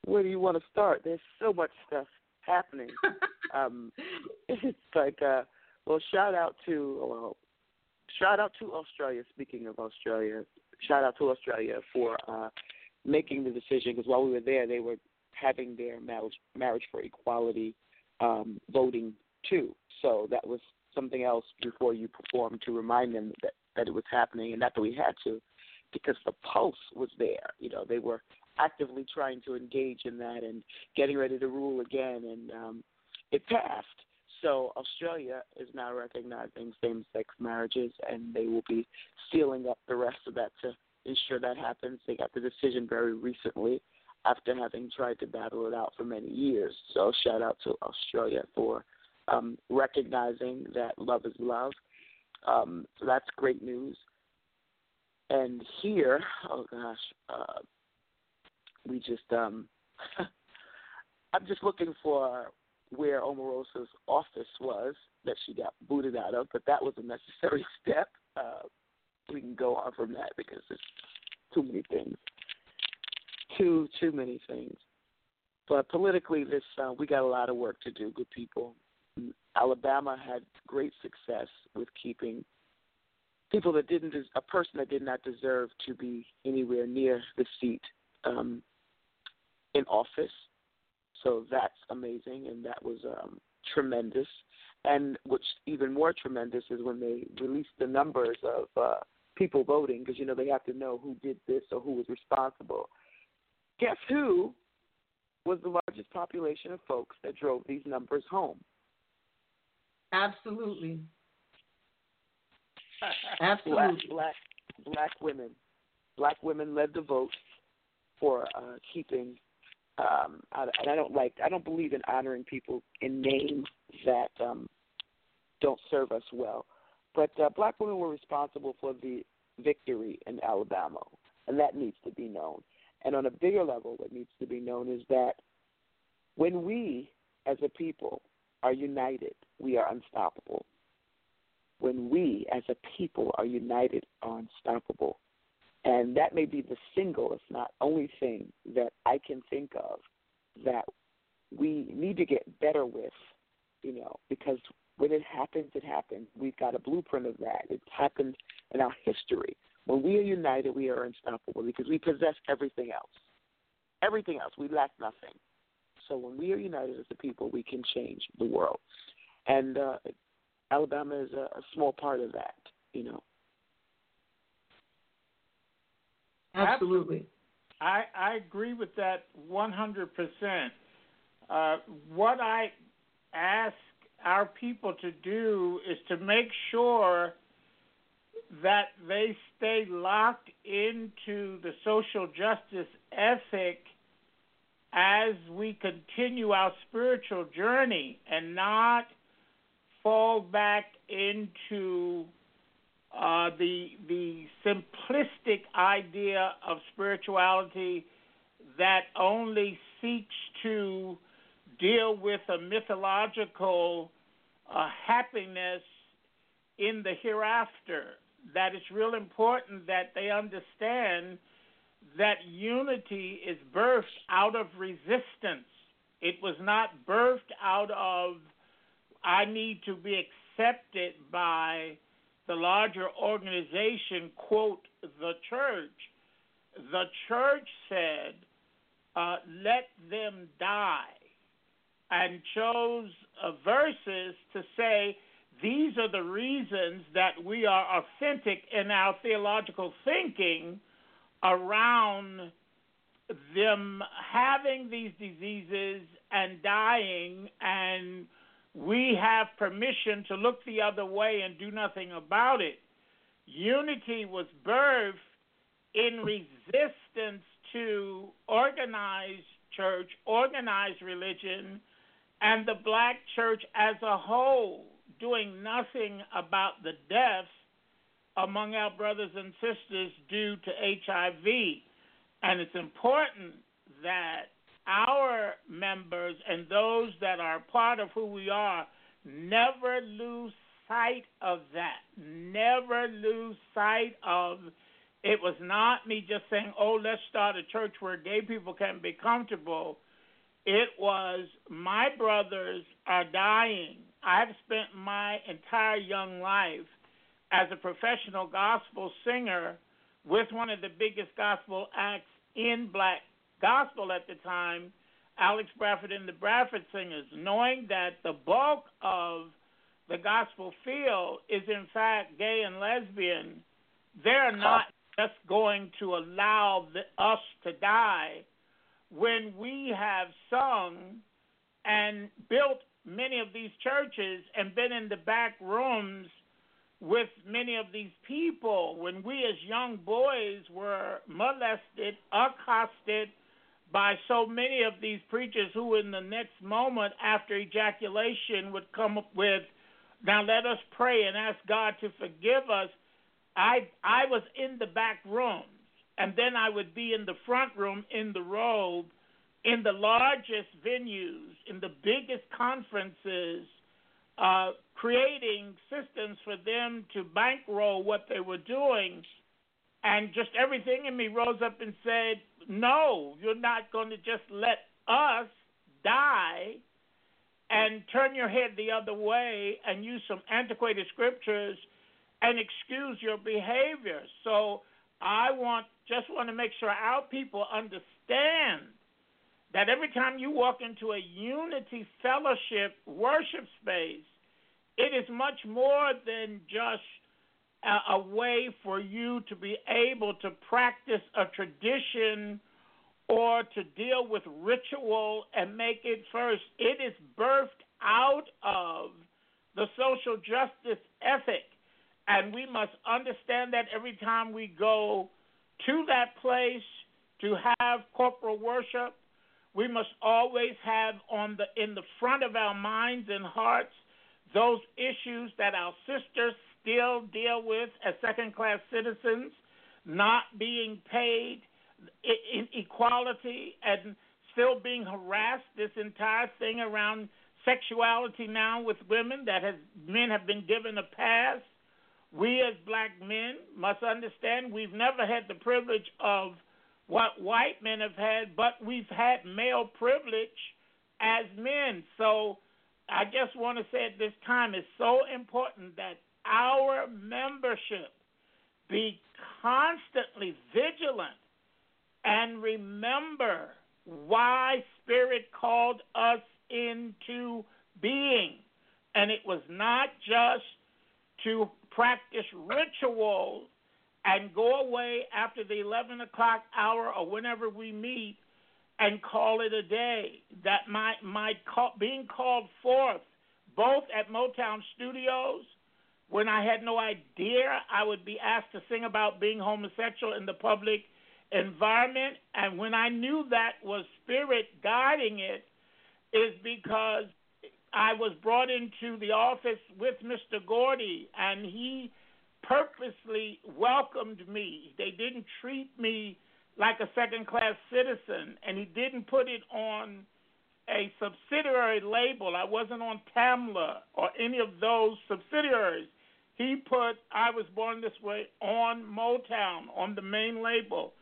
D: where do you want to start? There's so much stuff happening. um, it's like, uh, well, shout out to well, shout out to Australia. Speaking of Australia, shout out to Australia for uh, making the decision because while we were there, they were having their marriage marriage for equality um, voting too. So that was something else before you performed to remind them that that it was happening and not that we had to, because the pulse was there. You know, they were actively trying to engage in that and getting ready to rule again, and um, it passed. So Australia is now recognizing same-sex marriages, and they will be sealing up the rest of that to ensure that happens. They got the decision very recently after having tried to battle it out for many years. So shout out to Australia for um, recognizing that love is love. Um, so that's great news. And here, oh gosh, uh, we just um, I'm just looking for where Omarosa's office was that she got booted out of, but that was a necessary step. Uh, we can go on from that because there's too many things, too too many things. But politically, this uh, we got a lot of work to do. Good people. Alabama had great success with keeping people that didn't a person that did not deserve to be anywhere near the seat um, in office. So that's amazing, and that was um, tremendous. And what's even more tremendous is when they released the numbers of uh, people voting, because you know they have to know who did this or who was responsible. Guess who was the largest population of folks that drove these numbers home?
A: Absolutely.
D: Absolutely. Black, black, black women. Black women led the vote for uh, keeping. Um, and I don't like. I don't believe in honoring people in name that um, don't serve us well. But uh, black women were responsible for the victory in Alabama, and that needs to be known. And on a bigger level, what needs to be known is that when we, as a people, are united, we are unstoppable. When we, as a people, are united, are unstoppable. And that may be the single, if not only thing that I can think of that we need to get better with, you know, because when it happens, it happens. We've got a blueprint of that. It's happened in our history. When we are united, we are unstoppable because we possess everything else. Everything else. We lack nothing. So when we are united as a people, we can change the world. And uh, Alabama is a, a small part of that, you know.
A: Absolutely.
E: I, I agree with that 100%. Uh, what I ask our people to do is to make sure that they stay locked into the social justice ethic as we continue our spiritual journey and not fall back into uh, the the simplistic idea of spirituality that only seeks to deal with a mythological uh, happiness in the hereafter. That it's real important that they understand that unity is birthed out of resistance. It was not birthed out of, I need to be accepted by the larger organization, quote, the church. The church said, uh, let them die, and chose uh, verses to say, these are the reasons that we are authentic in our theological thinking around them having these diseases and dying, and we have permission to look the other way and do nothing about it. Unity was birthed in resistance to organized church, organized religion, and the black church as a whole doing nothing about the deaths among our brothers and sisters due to HIV. And it's important that our members and those that are part of who we are never lose sight of that. Never lose sight of it was not me just saying, oh, let's start a church where gay people can be comfortable. It was my brothers are dying. I've spent my entire young life as a professional gospel singer with one of the biggest gospel acts in black gospel at the time, Alex Bradford and the Bradford Singers, knowing that the bulk of the gospel field is in fact gay and lesbian, they're not just going to allow the, us to die. When we have sung and built many of these churches and been in the back rooms with many of these people when we as young boys were molested, accosted by so many of these preachers who in the next moment after ejaculation would come up with now let us pray and ask God to forgive us. I I was in the back rooms and then I would be in the front room in the robe in the largest venues, in the biggest conferences, uh, creating systems for them to bankroll what they were doing. And just everything in me rose up and said, No, you're not going to just let us die and turn your head the other way and use some antiquated scriptures and excuse your behavior. So I want just want to make sure our people understand that every time you walk into a unity fellowship worship space, it is much more than just a, a, way for you to be able to practice a tradition or to deal with ritual and make it first. It is birthed out of the social justice ethic. And we must understand that every time we go to that place to have corporal worship, we must always have on the in the front of our minds and hearts those issues that our sisters still deal with as second class citizens, not being paid, inequality, and still being harassed. This entire thing around sexuality now with women that has men have been given a pass. We as black men must understand we've never had the privilege of what white men have had, but we've had male privilege as men. So I just want to say at this time it's so important that our membership be constantly vigilant and remember why Spirit called us into being. And it was not just to practice rituals and go away after the 11 o'clock hour or whenever we meet and call it a day. That my my call, being called forth both at Motown Studios when I had no idea I would be asked to sing about being homosexual in the public environment, and when I knew that was spirit guiding it, is because I was brought into the office with Mr. Gordy, and he purposely welcomed me. They didn't treat me like a second class citizen, and he didn't put it on a subsidiary label. I wasn't on Tamla or any of those subsidiaries. He put I Was Born This Way on Motown, on the main label.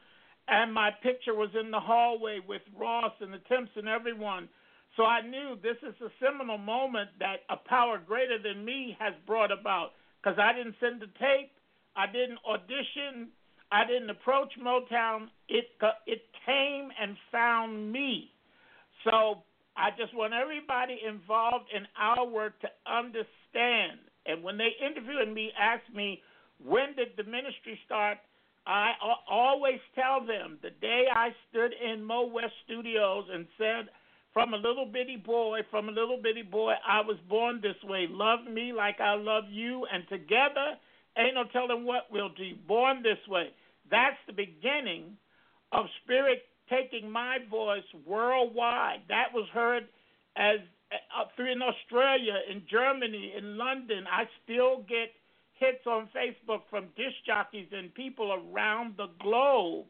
E: And my picture was in the hallway with Ross and the Temps and everyone. So I knew this is a seminal moment that a power greater than me has brought about because I didn't send the tape, I didn't audition, I didn't approach Motown. It it came and found me. So I just want everybody involved in our work to understand. And when they interviewed me, asked me when did the ministry start, I always tell them the day I stood in Mo West Studios and said from a little bitty boy, from a little bitty boy, I was born this way. Love me like I love you, and together, ain't no telling what we'll do. Born this way. That's the beginning of Spirit taking my voice worldwide. That was heard as uh, through in Australia, in Germany, in London. I still get hits on Facebook from disc jockeys and people around the globe.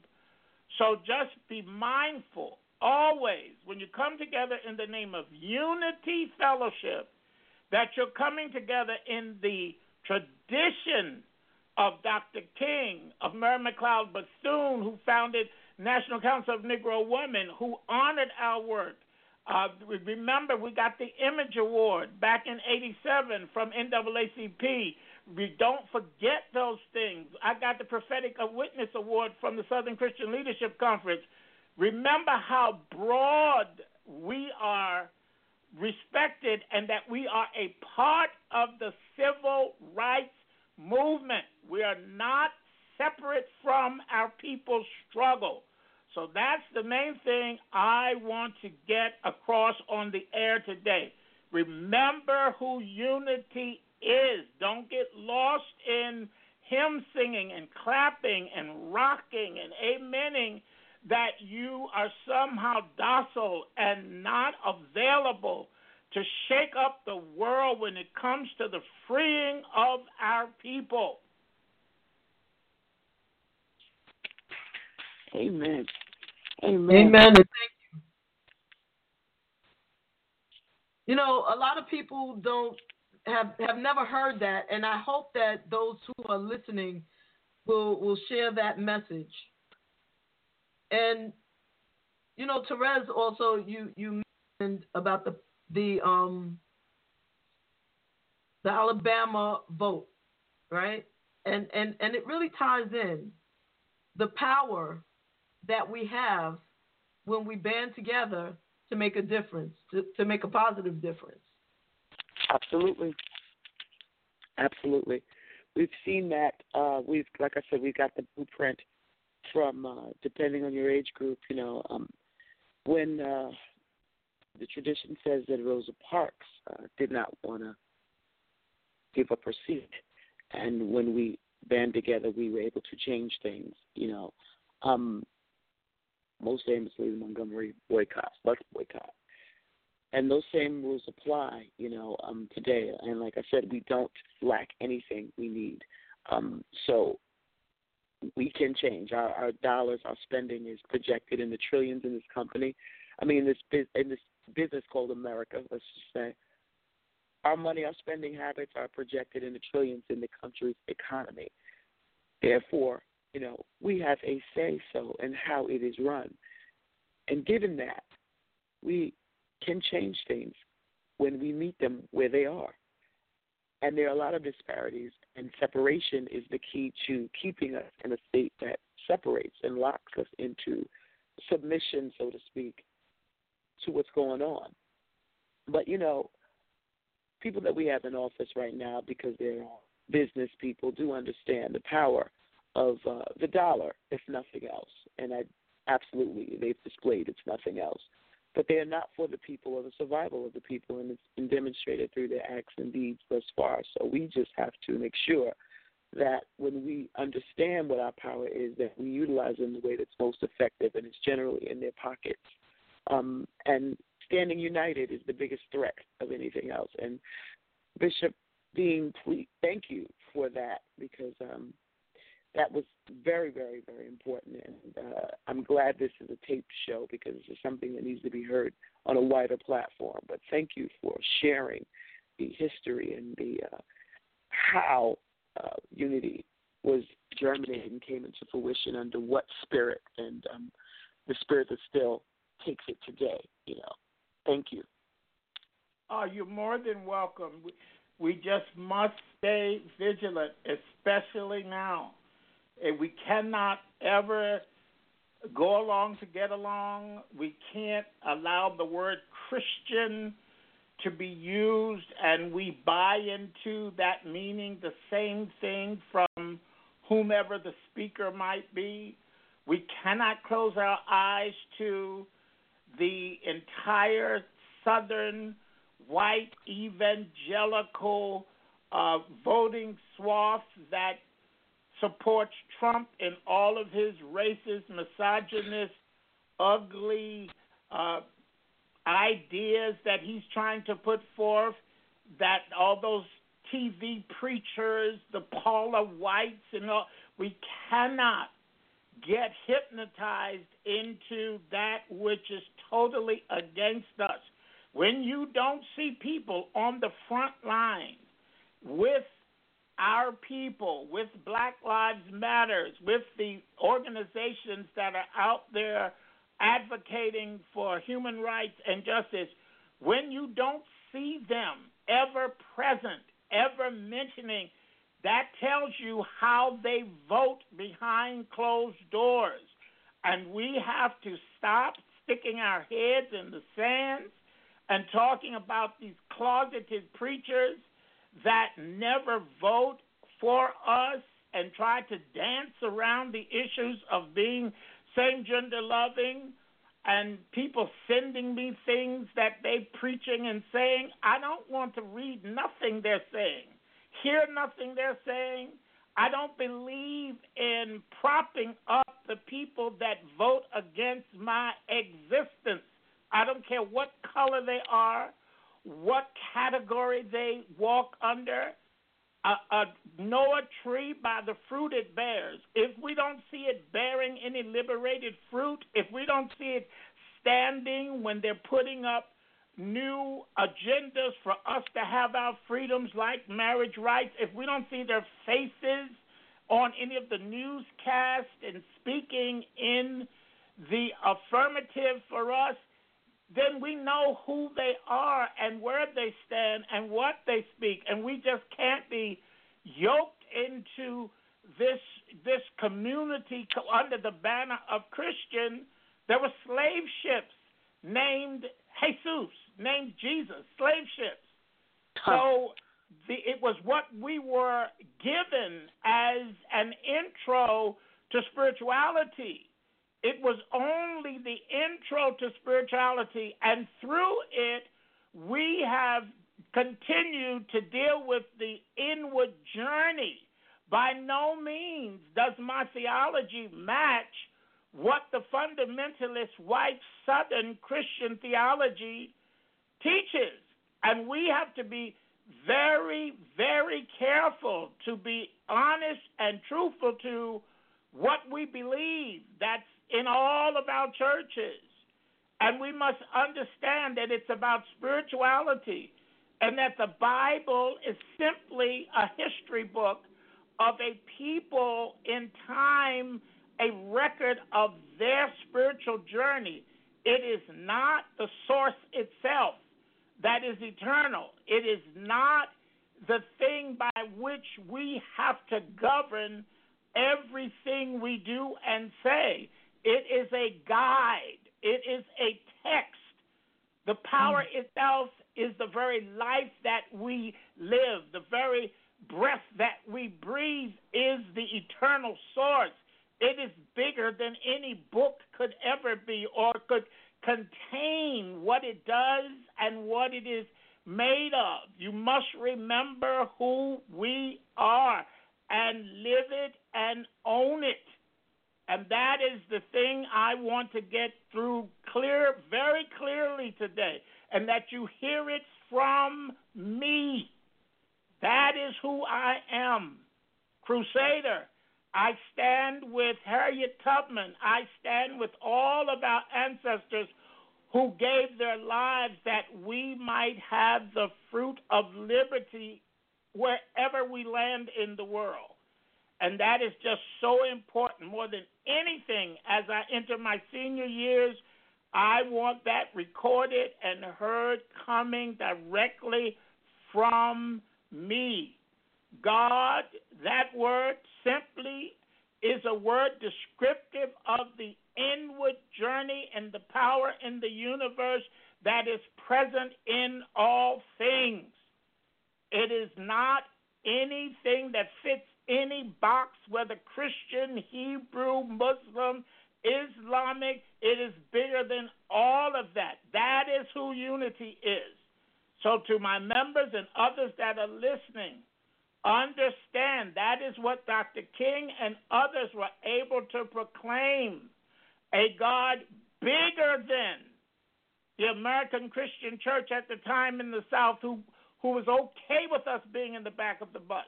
E: So just be mindful always, when you come together in the name of unity fellowship, that you're coming together in the tradition of Dr. King, of Mary McLeod Bethune, who founded National Council of Negro Women, who honored our work. Uh, remember, we got the Image Award back in '87 from NAACP. We don't forget those things. I got the Prophetic Witness Award from the Southern Christian Leadership Conference. Remember how broad we are respected and that we are a part of the civil rights movement. We are not separate from our people's struggle. So that's the main thing I want to get across on the air today. Remember who unity is. Don't get lost in hymn singing and clapping and rocking and amening that you are somehow docile and not available to shake up the world when it comes to the freeing of our people.
D: Amen.
A: Amen. Amen. Thank you. You know, a lot of people don't have have never heard that, and I hope that those who are listening will will share that message. And you know, Terez, also you you mentioned about the the um the Alabama vote, right? And and and it really ties in the power that we have when we band together to make a difference, to, to make a positive difference.
D: Absolutely. Absolutely. We've seen that. Uh, we've, like I said, we've got the blueprint from, uh, depending on your age group, you know, um, when uh, the tradition says that Rosa Parks uh, did not want to give up her seat. And when we band together, we were able to change things, you know. Um, most famously, the Montgomery boycott, let's boycott. And those same rules apply, you know, um, today. And like I said, we don't lack anything we need. Um, so we can change. Our, our dollars, our spending is projected in the trillions in this company. I mean, in this in this business called America, let's just say, our money, our spending habits are projected in the trillions in the country's economy. Therefore, you know, we have a say so in how it is run. And given that, we can change things when we meet them where they are. And there are a lot of disparities, and separation is the key to keeping us in a state that separates and locks us into submission, so to speak, to what's going on. But, you know, people that we have in office right now, because they're business people, do understand the power of uh, the dollar, if nothing else. And I absolutely they've displayed it's nothing else. But they are not for the people or the survival of the people, and it's been demonstrated through their acts and deeds thus far. So we just have to make sure that when we understand what our power is, that we utilize it in the way that's most effective, and it's generally in their pockets. Um, and standing united is the biggest threat of anything else. And Bishop Bean, please, thank you for that because um, that was very, very, very important. And uh, I'm glad this is a taped show because it's something that needs to be heard on a wider platform. But thank you for sharing the history and the uh, how uh, unity was germinated and came into fruition under what spirit and um, the spirit that still takes it today. You know, thank you.
E: Oh, you're more than welcome. We, we just must stay vigilant, especially now and we cannot ever go along to get along. We can't allow the word Christian to be used and we buy into that meaning the same thing from whomever the speaker might be. We cannot close our eyes to the entire southern white evangelical uh, voting swath that supports Trump in all of his racist, misogynist, ugly uh, ideas that he's trying to put forth. That all those TV preachers, the Paula Whites, and all, we cannot get hypnotized into that which is totally against us. When you don't see people on the front line with our people, with Black Lives Matters, with the organizations that are out there advocating for human rights and justice, when you don't see them ever present, ever mentioning, that tells you how they vote behind closed doors. And we have to stop sticking our heads in the sand and talking about these closeted preachers that never vote for us and try to dance around the issues of being same gender loving and people sending me things that they preaching and saying, I don't want to read nothing they're saying, hear nothing they're saying. I don't believe in propping up the people that vote against my existence. I don't care what color they are, what category they walk under. A, a know a tree by the fruit it bears. If we don't see it bearing any liberated fruit, if we don't see it standing when they're putting up new agendas for us to have our freedoms like marriage rights, if we don't see their faces on any of the newscasts and speaking in the affirmative for us, then we know who they are and where they stand and what they speak, and we just can't be yoked into this this community under the banner of Christian. There were slave ships named Jesus, named Jesus, slave ships. So the, it was what we were given as an intro to spirituality. It was only the intro to spirituality, and through it, we have continued to deal with the inward journey. By no means does my theology match what the fundamentalist white Southern Christian theology teaches. And we have to be very, very careful to be honest and truthful to what we believe. That's in all of our churches. And we must understand that it's about spirituality and that the Bible is simply a history book of a people in time, a record of their spiritual journey. It is not the source itself that is eternal. It is not the thing by which we have to govern everything we do and say. It is a guide, it is a text. The power mm. itself is the very life that we live, the very breath that we breathe is the eternal source. It is bigger than any book could ever be or could contain what it does and what it is made of. You must remember who we are and live it and own it. And that is the thing I want to get through clear, very clearly today, and that you hear it from me. That is who I am. Crusader. I stand with Harriet Tubman. I stand with all of our ancestors who gave their lives that we might have the fruit of liberty wherever we land in the world. And that is just so important. More than anything, as I enter my senior years, I want that recorded and heard coming directly from me. God, that word simply is a word descriptive of the inward journey and the power in the universe that is present in all things. It is not anything that fits any box, whether Christian, Hebrew, Muslim, Islamic. It is bigger than all of that. That is who unity is. So, to my members and others that are listening, understand that is what Dr. King and others were able to proclaim a God bigger than the American Christian church at the time in the South who, who was okay with us being in the back of the bus,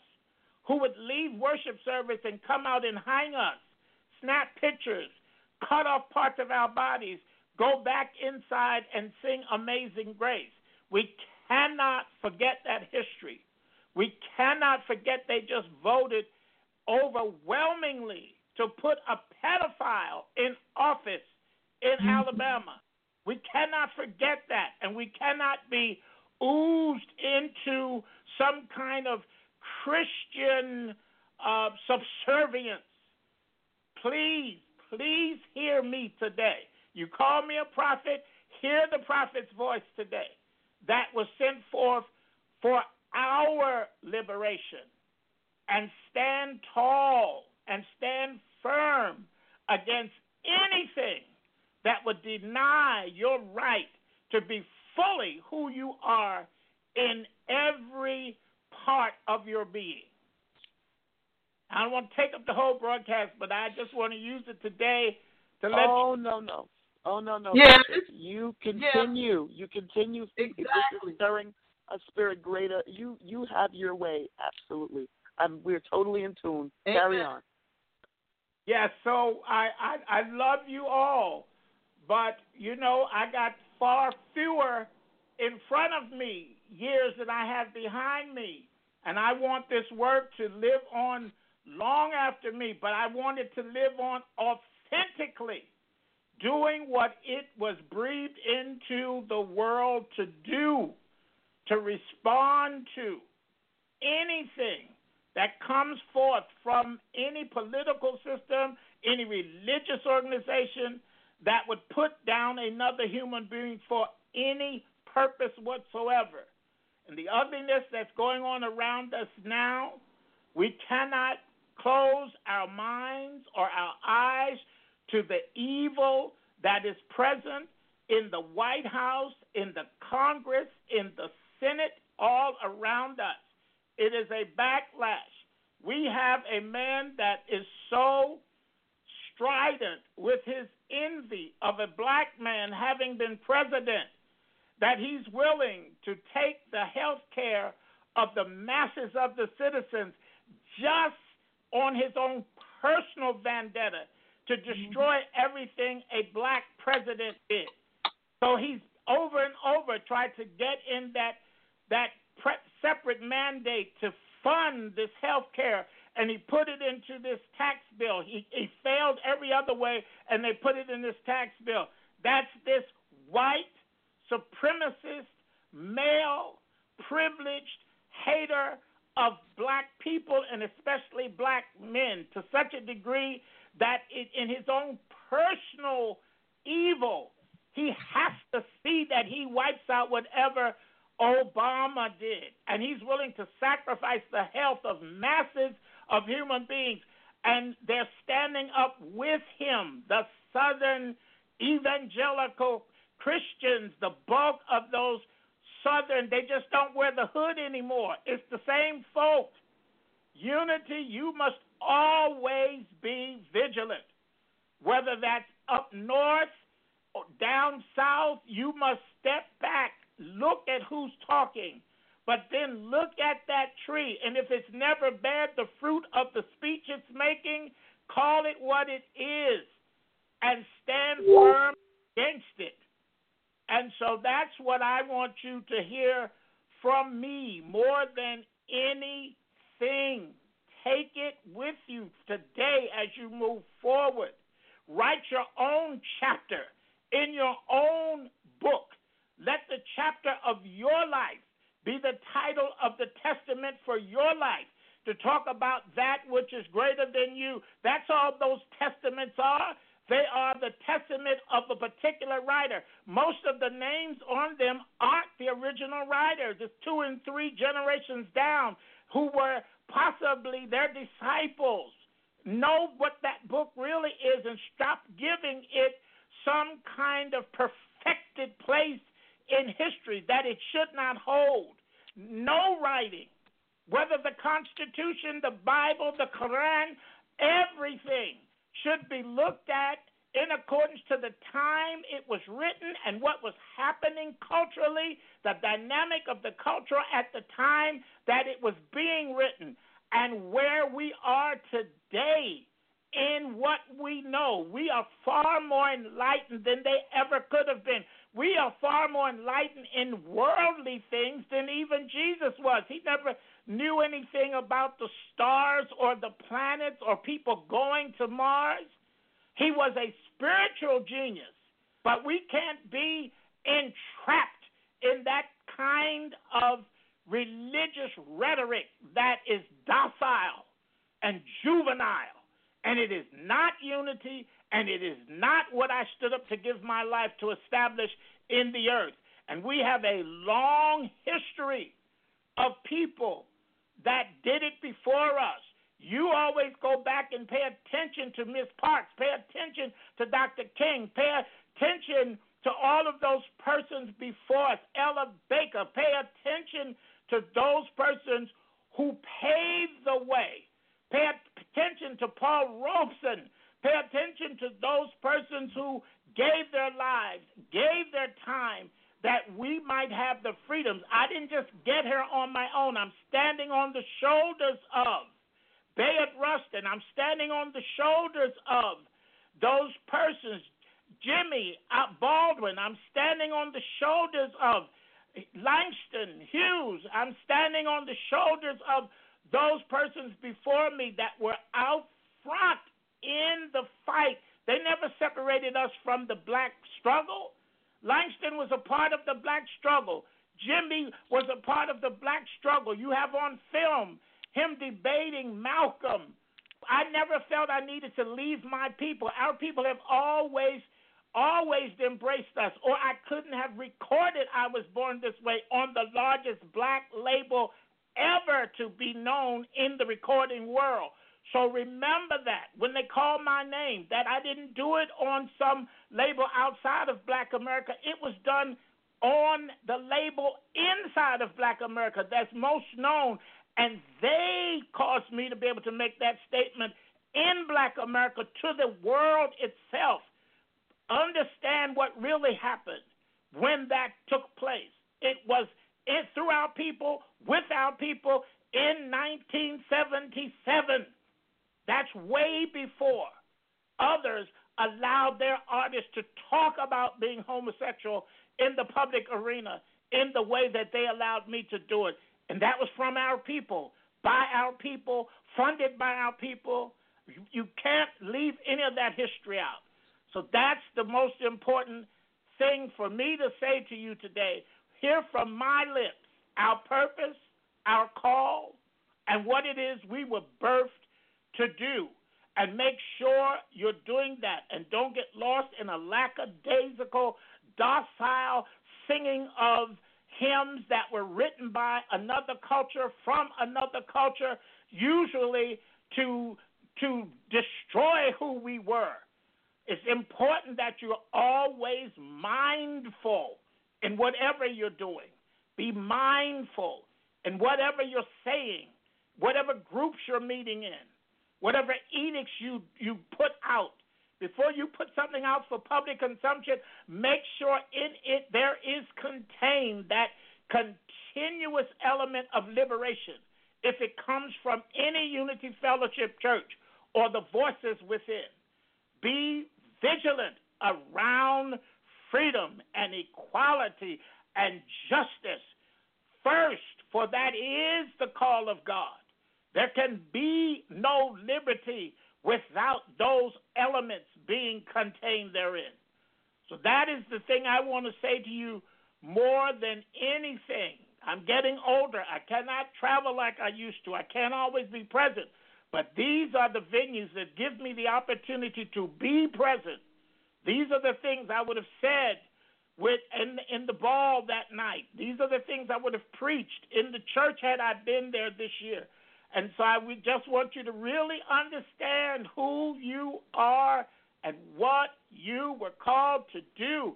E: who would leave worship service and come out and hang us, snap pictures, cut off parts of our bodies, go back inside and sing Amazing Grace. We cannot forget that history. We cannot forget they just voted overwhelmingly to put a pedophile in office in mm-hmm. Alabama. We cannot forget that, and we cannot be oozed into some kind of Christian uh, subservience. Please, please hear me today. You call me a prophet, hear the prophet's voice today that was sent forth for our liberation. and stand tall and stand firm against anything that would deny your right to be fully who you are in every part of your being. I don't want to take up the whole broadcast, but I just want to use it today to let
D: oh
E: you.
D: no no. Oh no no.
A: Yeah,
D: You continue. You continue.
A: Exactly.
D: This is stirring a spirit greater. You you have your way. Absolutely. I'm, we're totally in tune. Carry
A: Amen.
D: on.
E: Yeah, so I, I I love you all, but you know I got far fewer in front of me years than I have behind me, and I want this work to live on long after me. But I want it to live on authentically, doing what it was breathed into the world to do, to respond to anything that comes forth from any political system, any religious organization that would put down another human being for any purpose whatsoever. And the ugliness that's going on around us now, we cannot close our minds or our eyes to the evil that is present in the White House, in the Congress, in the Senate, all around us. It is a backlash. We have a man that is so strident with his envy of a black man having been president that he's willing to take the health care of the masses of the citizens just on his own personal vendetta to mm-hmm. destroy everything a black president did. So he's over and over tried to get in that that pre- separate mandate to fund this health care and he put it into this tax bill. He, he failed every other way, and they put it in this tax bill. That's this white supremacist, male, privileged hater of black people and especially black men to such a degree that it, in his own personal evil, he has to see that he wipes out whatever Obama did. And he's willing to sacrifice the health of masses of human beings. And they're standing up with him, the Southern evangelical Christians, the bulk of those Southern, they just don't wear the hood anymore. It's the same folk. Unity, you must always be vigilant. Whether that's up north or down south, you must step back, look at who's talking, but then look at that tree. And if it's never bared the fruit of the speech it's making, call it what it is and stand firm against it. And so that's what I want you to hear from me more than anything. Take it with you today as you move forward. Write your own chapter in your own book. Let the chapter of your life be the title of the testament for your life to talk about that which is greater than you. That's all those testaments are. They are the testament of a particular writer. Most of the names on them aren't the original writers. It's two and three generations down who were possibly their disciples. Know what that book really is and stop giving it some kind of perfected place in history that it should not hold. No writing, whether the Constitution, the Bible, the Quran, everything should be looked at in accordance to the time it was written and what was happening culturally, the dynamic of the culture at the time that it was being written, and where we are today in what we know. We are far more enlightened than they ever could have been. We are far more enlightened in worldly things than even Jesus was. He never knew anything about the stars or the planets or people going to Mars. He was a spiritual genius, but we can't be entrapped in that kind of religious rhetoric that is docile and juvenile. And it is not unity, and it is not what I stood up to give my life to establish in the earth. And we have a long history of people that did it before us. You always go back and pay attention to Miss Parks, pay attention to Dr. King, pay attention to all of those persons before us, Ella Baker, pay attention to those persons who paved the way. Pay attention to Paul Robeson. Pay attention to those persons who gave their lives, gave their time, that we might have the freedoms. I didn't just get here on my own. I'm standing on the shoulders of Bayard Rustin. I'm standing on the shoulders of those persons, Jimmy uh, Baldwin. I'm standing on the shoulders of Langston Hughes. I'm standing on the shoulders of those persons before me that were out front in the fight. They never separated us from the black struggle. Langston was a part of the black struggle. Jimmy was a part of the black struggle. You have on film him debating Malcolm. I never felt I needed to leave my people. Our people have always, always embraced us, or I couldn't have recorded I was born this way on the largest black label ever to be known in the recording world. So remember that when they call my name, that I didn't do it on some label outside of Black America. It was done on the label inside of Black America that's most known. And they caused me to be able to make that statement in Black America to the world itself. Understand what really happened when that took place. It was it, through our people, with our people in 1977. That's way before others allowed their artists to talk about being homosexual in the public arena in the way that they allowed me to do it. And that was from our people, by our people, funded by our people. You, can't leave any of that history out. So that's the most important thing for me to say to you today. Hear from my lips our purpose, our call, and what it is we were birthed to do and make sure you're doing that and don't get lost in a lackadaisical, docile singing of hymns that were written by another culture from another culture, usually to to destroy who we were. It's important that you're always mindful in whatever you're doing. Be mindful in whatever you're saying, whatever groups you're meeting in whatever edicts you, you put out, before you put something out for public consumption, make sure in it there is contained that continuous element of liberation. If it comes from any Unity Fellowship church or the voices within, be vigilant around freedom and equality and justice first, for that is the call of God. There can be no liberty without those elements being contained therein. So that is the thing I want to say to you more than anything. I'm getting older. I cannot travel like I used to. I can't always be present. But these are the venues that give me the opportunity to be present. These are the things I would have said with in in the ball that night. These are the things I would have preached in the church had I been there this year. And so I would just want you to really understand who you are and what you were called to do.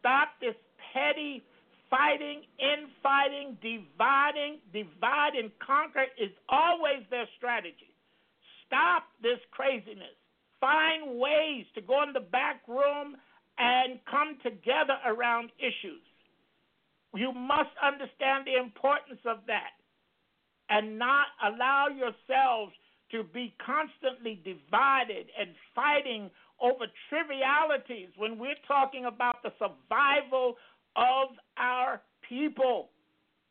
E: Stop this petty fighting, infighting, dividing. Divide and conquer is always their strategy. Stop this craziness. Find ways to go in the back room and come together around issues. You must understand the importance of that and not allow yourselves to be constantly divided and fighting over trivialities when we're talking about the survival of our people.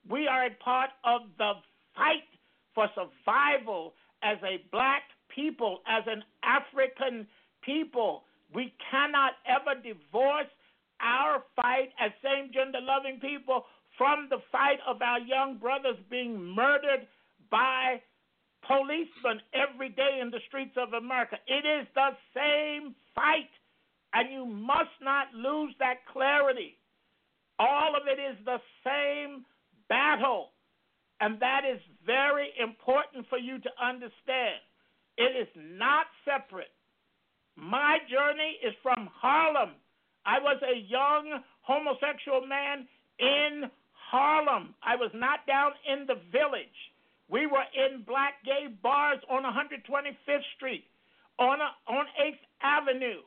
E: We are a part of the fight for survival as a black people, as an African people. We cannot ever divorce our fight as same gender loving people from the fight of our young brothers being murdered by policemen every day in the streets of America. It is the same fight, and you must not lose that clarity. All of it is the same battle. And that is very important for you to understand. It is not separate. My journey is from Harlem. I was a young homosexual man in Harlem. I was not down in the village. We were in black gay bars on 125th Street, on a, on 8th Avenue.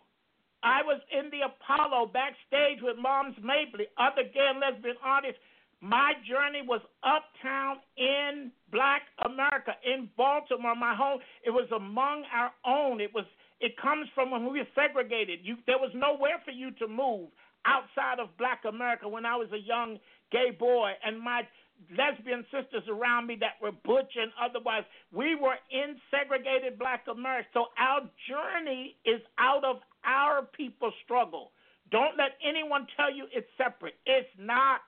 E: I was in the Apollo backstage with Moms Mabley, other gay and lesbian artists. My journey was uptown in black America, in Baltimore, my home. It was among our own. It was it comes from when we were segregated. You, there was nowhere for you to move outside of black America when I was a young gay boy. And my lesbian sisters around me that were butch and otherwise. We were in segregated black America. So our journey is out of our people's struggle. Don't let anyone tell you it's separate. It's not.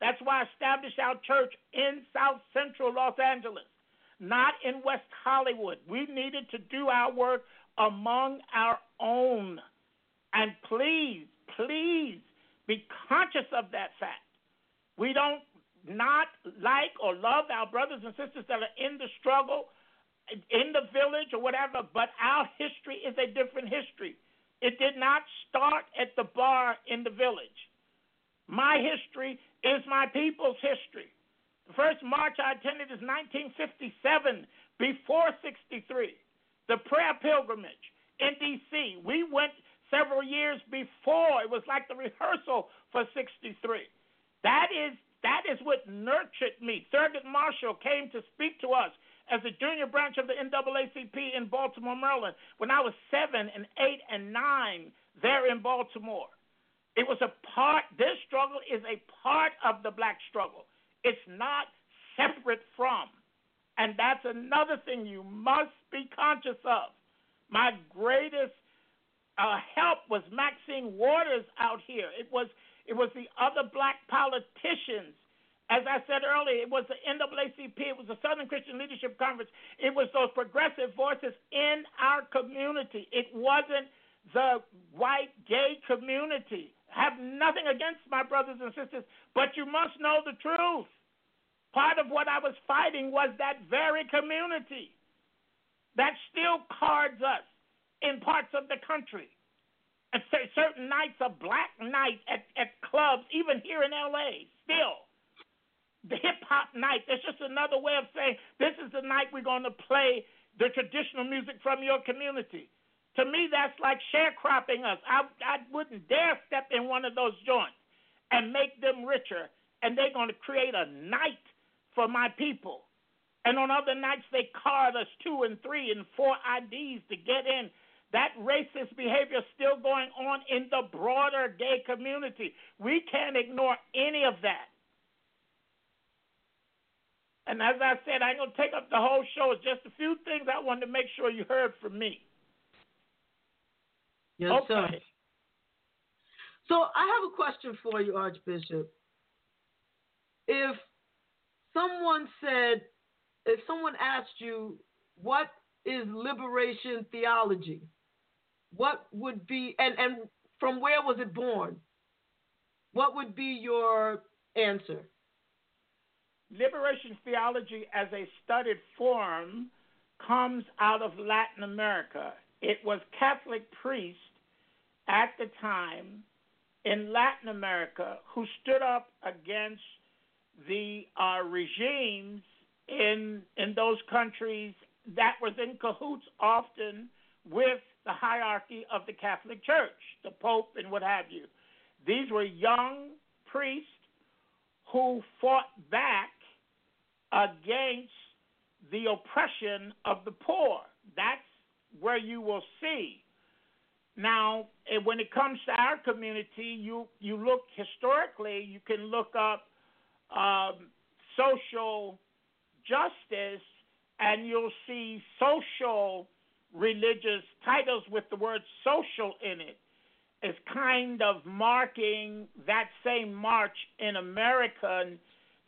E: That's why I established our church in South Central Los Angeles, not in West Hollywood. We needed to do our work among our own. And please, please be conscious of that fact. We don't not like or love our brothers and sisters that are in the struggle, in the village or whatever, but our history is a different history. It did not start at the bar in the village. My history is my people's history. The first march I attended is 1957, before 63. The prayer pilgrimage in D.C. We went several years before. It was like the rehearsal for 63. That is that is what nurtured me. Thurgood Marshall came to speak to us as a junior branch of the NAACP in Baltimore, Maryland, when I was seven and eight and nine there in Baltimore. It was a part, this struggle is a part of the black struggle. It's not separate from. And that's another thing you must be conscious of. My greatest uh, help was Maxine Waters out here. It was it was the other black politicians. As I said earlier, it was the NAACP, it was the Southern Christian Leadership Conference, it was those progressive voices in our community. It wasn't the white gay community. have nothing against my brothers and sisters, but you must know the truth. Part of what I was fighting was that very community that still cards us in parts of the country certain nights are black night at, at clubs, even here in LA, still. The hip hop night, that's just another way of saying this is the night we're going to play the traditional music from your community. To me, that's like sharecropping us. I, I wouldn't dare step in one of those joints and make them richer, and they're going to create a night for my people. And on other nights, they card us two and three and four IDs to get in that racist behavior is still going on in the broader gay community. We can't ignore any of that. And as I said, I ain't going to take up the whole show. It's just a few things I wanted to make sure you heard from me.
A: Yes, okay. sir. So I have a question for you, Archbishop. If someone said, if someone asked you, what is liberation theology? What would be and and from where was it born? What would be your answer?
E: Liberation theology as a studied form comes out of Latin America. It was Catholic priests at the time in Latin America who stood up against the uh, regimes in in those countries that was in cahoots often with the hierarchy of the Catholic Church, the Pope and what have you. These were young priests who fought back against the oppression of the poor. That's where you will see. Now, eh, when it comes to our community, you, you look historically, you can look up um, social justice and you'll see social religious titles with the word social in it is kind of marking that same march in American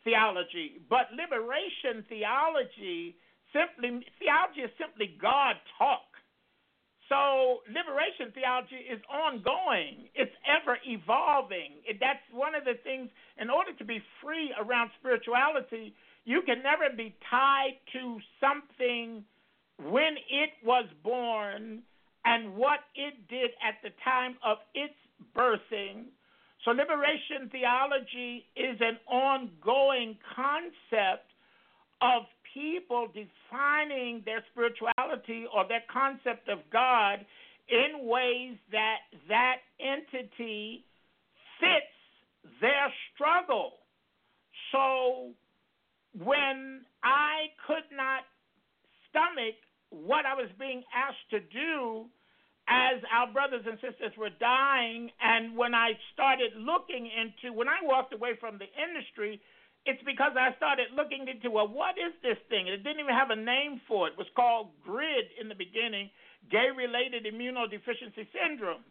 E: theology. But liberation theology simply theology is simply God talk. So liberation theology is ongoing. It's ever evolving. That's one of the things. In order to be free around spirituality, you can never be tied to something when it was born and what it did at the time of its birthing. So, liberation theology is an ongoing concept of people defining their spirituality or their concept of God in ways that that entity fits their struggle. So when I could not stomach what I was being asked to do as our brothers and sisters were dying, and when I started looking into, when I walked away from the industry, it's because I started looking into, well, what is this thing? It didn't even have a name for it. It was called GRID in the beginning, gay related immunodeficiency syndrome.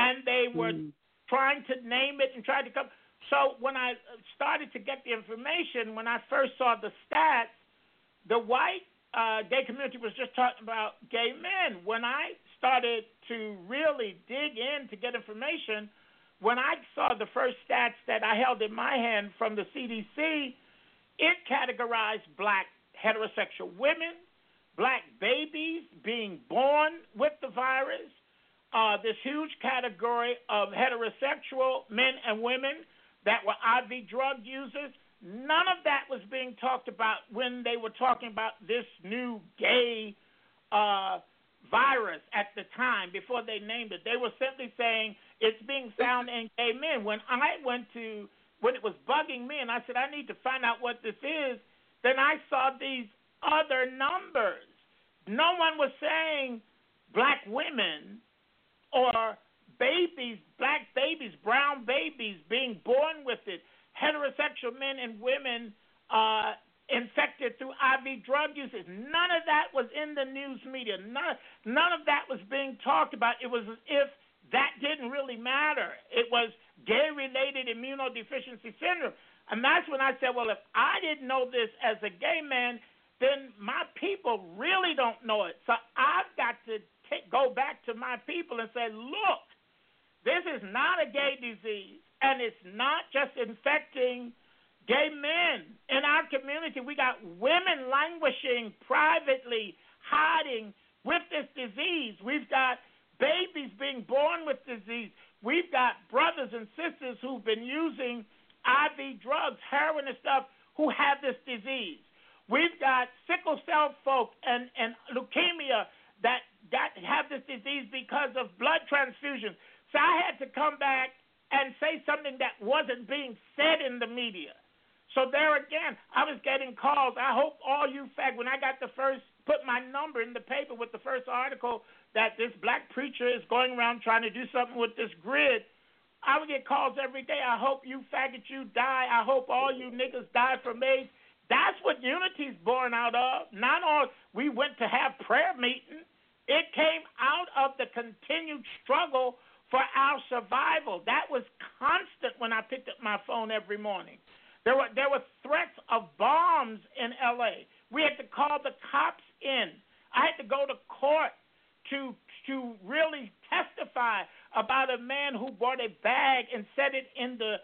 E: And they were mm. trying to name it and trying to come. So when I started to get the information, when I first saw the stats, the white uh, gay community was just talking about gay men. When I started to really dig in to get information, when I saw the first stats that I held in my hand from the CDC, it categorized black heterosexual women, black babies being born with the virus, uh, this huge category of heterosexual men and women that were IV drug users. None of that was being talked about when they were talking about this new gay uh, virus at the time before they named it. They were simply saying it's being found in gay men. When I went to when it was bugging me and I said I need to find out what this is, then I saw these other numbers. No one was saying black women or babies, black babies, brown babies being born with it, heterosexual men and women uh, infected through IV drug uses. None of that was in the news media. None, none of that was being talked about. It was as if that didn't really matter. It was gay related immunodeficiency syndrome. And that's when I said, well, if I didn't know this as a gay man, then my people really don't know it. So I've got to take, go back to my people and say, look, this is not a gay disease, and it's not just infecting gay men in our community. We got women languishing privately, hiding with this disease. We've got babies being born with disease. We've got brothers and sisters who've been using IV drugs, heroin and stuff, who have this disease. We've got sickle cell folk and, and leukemia that got have this disease because of blood transfusion. So I had to come back and say something that wasn't being said in the media. So there again, I was getting calls. I hope all you fact when I got the first put my number in the paper with the first article that this black preacher is going around trying to do something with this GRID. I would get calls every day. I hope you faggot you die. I hope all you niggas die from AIDS. That's what unity's born out of. Not all we went to have prayer meeting. It came out of the continued struggle for our survival. That was constant when I picked up my phone every morning. There were there were threats of bombs in L.A. We had to call the cops in. I had to go to court to to really testify about a man who brought a bag and set it in the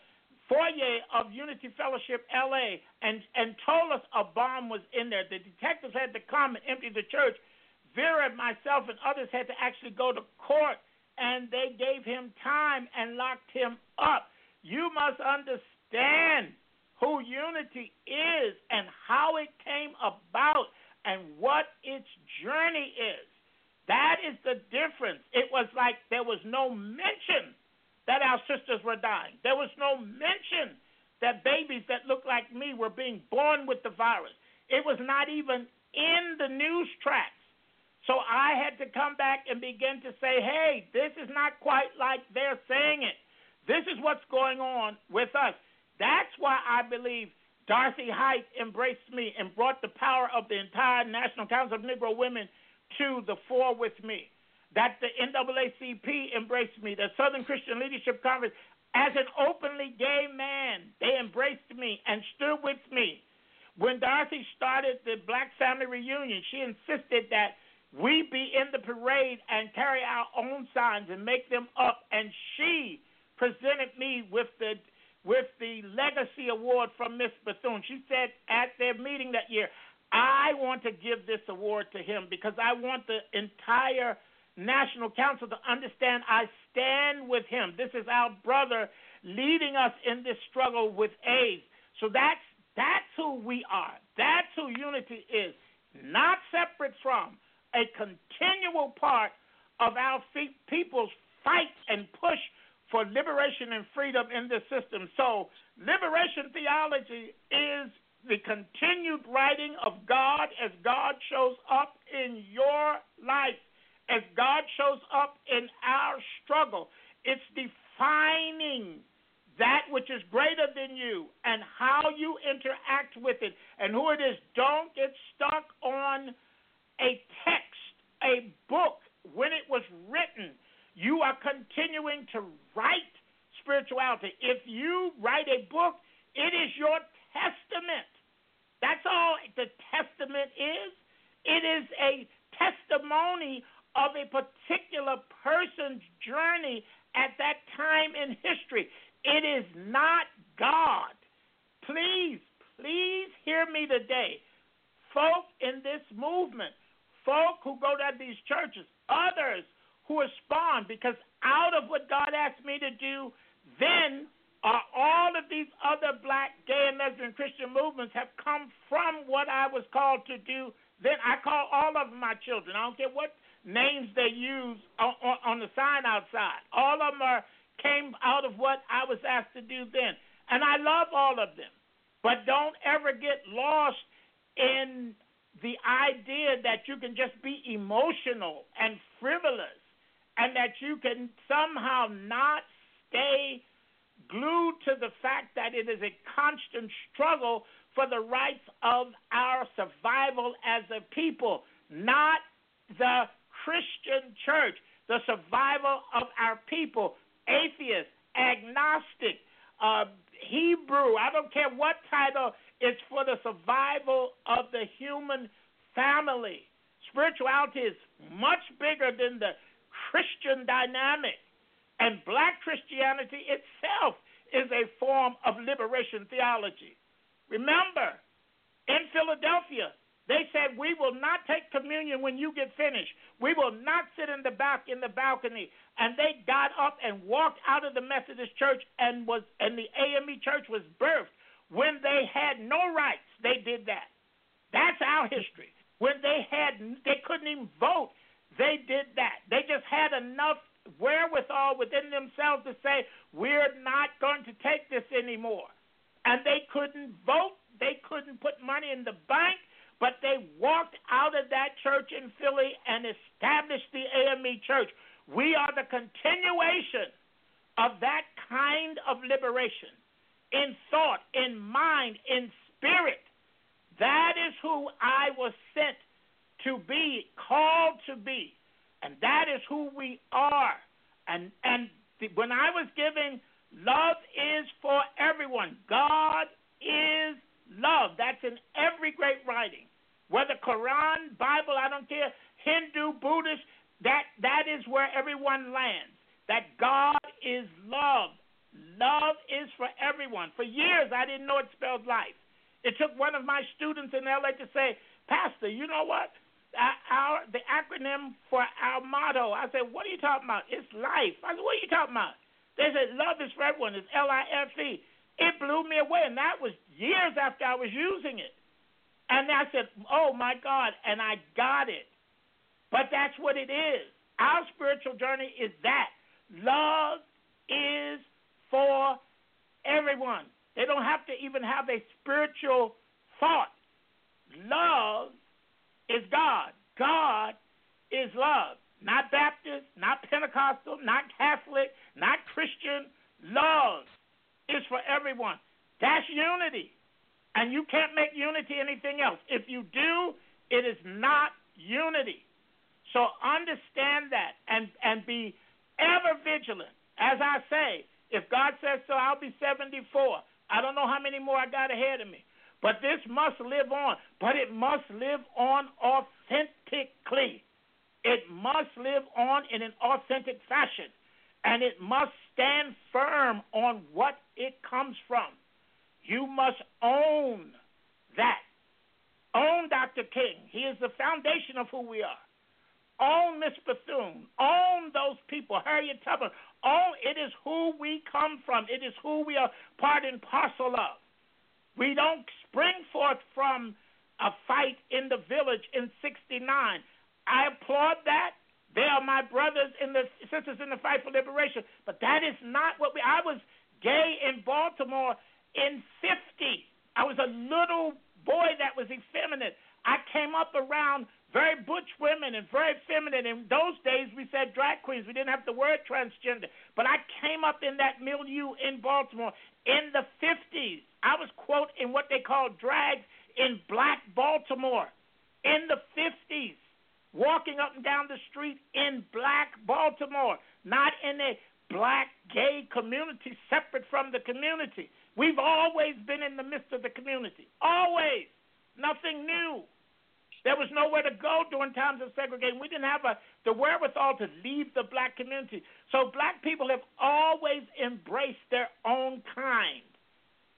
E: foyer of Unity Fellowship LA and and told us a bomb was in there. The detectives had to come and empty the church. Vera, myself, and others had to actually go to court, and they gave him time and locked him up. You must understand who unity is and how it came about and what its journey is. That is the difference. It was like there was no mention that our sisters were dying. There was no mention that babies that looked like me were being born with the virus. It was not even in the news tracks. So I had to come back and begin to say, hey, this is not quite like they're saying it. This is what's going on with us. That's why I believe Dorothy Height embraced me and brought the power of the entire National Council of Negro Women to the fore with me. That the NAACP embraced me, the Southern Christian Leadership Conference, as an openly gay man, they embraced me and stood with me. When Darcy started the Black Family Reunion, she insisted that we be in the parade and carry our own signs and make them up. And she presented me with the with the legacy award from Miss Bethune. She said at their meeting that year, I want to give this award to him because I want the entire National Council to understand I stand with him. This is our brother leading us in this struggle with AIDS. So that's that's who we are. That's who unity is. Not separate from a continual part of our people's fight and push for liberation and freedom in this system. So, liberation theology is the continued writing of God as God shows up in your life, as God shows up in our struggle. It's defining that which is greater than you and how you interact with it and who it is. Don't get stuck on a text, a book, when it was written you are continuing to write spirituality. If you write a book, it is your testament. That's all the testament is. It is a testimony of a particular person's journey at that time in history. It is not God. Please, please hear me today. Folk in this movement, folk who go to these churches, others who respond because out of what God asked me to do, then are all of these other black, gay, and lesbian Christian movements have come from what I was called to do. Then I call all of my children. I don't care what names they use on, on, on the sign outside. All of them are came out of what I was asked to do then, and I love all of them. But don't ever get lost in the idea that you can just be emotional and frivolous and that you can somehow not stay glued to the fact that it is a constant struggle for the rights of our survival as a people, not the Christian church, the survival of our people, atheist, agnostic, uh, Hebrew, I don't care what title, it's for the survival of the human family. Spirituality is much bigger than the Christian dynamic. And black Christianity itself is a form of liberation theology. Remember, in Philadelphia, they said, "We will not take communion when you get finished. We will not sit in the back in the balcony." And they got up and walked out of the Methodist Church and was and the AME Church was birthed when they had no rights. They did that. That's our history. When they had they couldn't even vote, they did that. They just had enough wherewithal within themselves to say, we're not going to take this anymore. And they couldn't vote, they couldn't put money in the bank, but they walked out of that church in Philly and established the AME church. We are the continuation of that kind of liberation in thought, in mind, in spirit. That is who I was sent to be, called to be. And that is who we are. And and the, when I was giving love is for everyone. God is love. That's in every great writing. Whether Quran, Bible, I don't care, Hindu, Buddhist, that that is where everyone lands. That God is love. Love is for everyone. For years I didn't know it spelled life. It took one of my students in LA to say, Pastor, you know what? our the acronym for our motto. I said, "What are you talking about? It's life." I said, "What are you talking about?" They said, "Love is for everyone." It's L I F E. It blew me away, and that was years after I was using it. And I said, "Oh my God!" And I got it. But that's what it is. Our spiritual journey is that love is for everyone. They don't have to even have a spiritual thought. Love is God. God is love. Not Baptist, not Pentecostal, not Catholic, not Christian. Love is for everyone. That's unity. And you can't make unity anything else. If you do, it is not unity. So understand that and, and be ever vigilant. As I say, if God says so, I'll be 74. I don't know how many more I got ahead of me. But this must live on. But it must live on authentically. It must live on in an authentic fashion, and it must stand firm on what it comes from. You must own that. Own Dr. King. He is the foundation of who we are. Own Miss Bethune. Own those people. Harriet Tubman. Own it is who we come from. It is who we are part and parcel of. We don't spring forth from a fight in the village in 69. I applaud that. They are my brothers and the sisters in the fight for liberation. But that is not what we. I was gay in Baltimore in 50. I was a little boy that was effeminate. I came up around very butch women and very feminine. In those days, we said drag queens. We didn't have the word transgender. But I came up in that milieu in Baltimore in the 50s. I was, quote, in what they call drags in black Baltimore in the 50s, walking up and down the street in black Baltimore, not in a black gay community separate from the community. We've always been in the midst of the community. Always. Nothing new. There was nowhere to go during times of segregation. We didn't have a, the wherewithal to leave the black community. So black people have always embraced their own kind.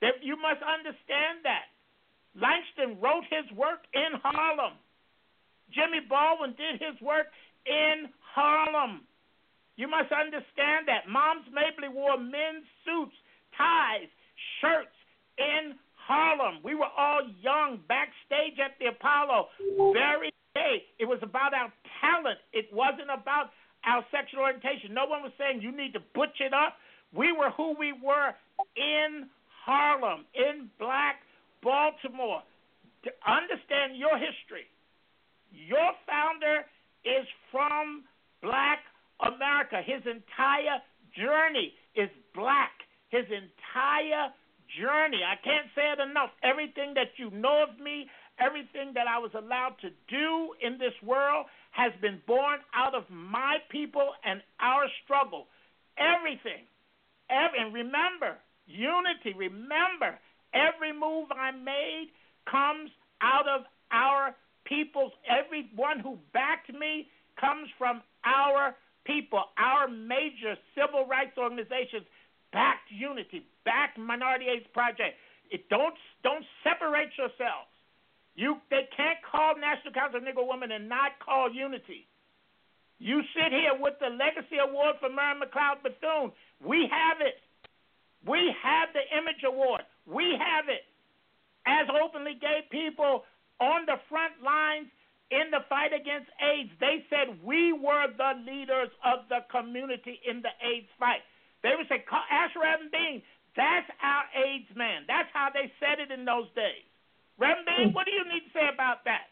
E: That you must understand that. Langston wrote his work in Harlem. Jimmy Baldwin did his work in Harlem. You must understand that. Moms Mabley wore men's suits, ties, shirts in Harlem. We were all young, backstage at the Apollo, very gay. It was about our talent. It wasn't about our sexual orientation. No one was saying you need to butch it up. We were who we were in Harlem, in black Baltimore. To understand your history. Your founder is from black America. His entire journey is black. His entire journey. I can't say it enough. Everything that you know of me, everything that I was allowed to do in this world has been born out of my people and our struggle. Everything. Every, and remember, unity. Remember, every move I made comes out of our peoples. Everyone who backed me comes from our people, our major civil rights organizations backed unity, backed Minority AIDS Project. It don't don't separate yourselves. You they can't call National Council of Negro Women and not call unity. You sit here with the Legacy Award for Mary McLeod Bethune. We have it. We have the Image Award. We have it. As openly gay people on the front lines in the fight against AIDS, they said we were the leaders of the community in the AIDS fight. They would say, ask Reverend Bean. That's our AIDS man. That's how they said it in those days. Reverend Bean, what do you need to say about that?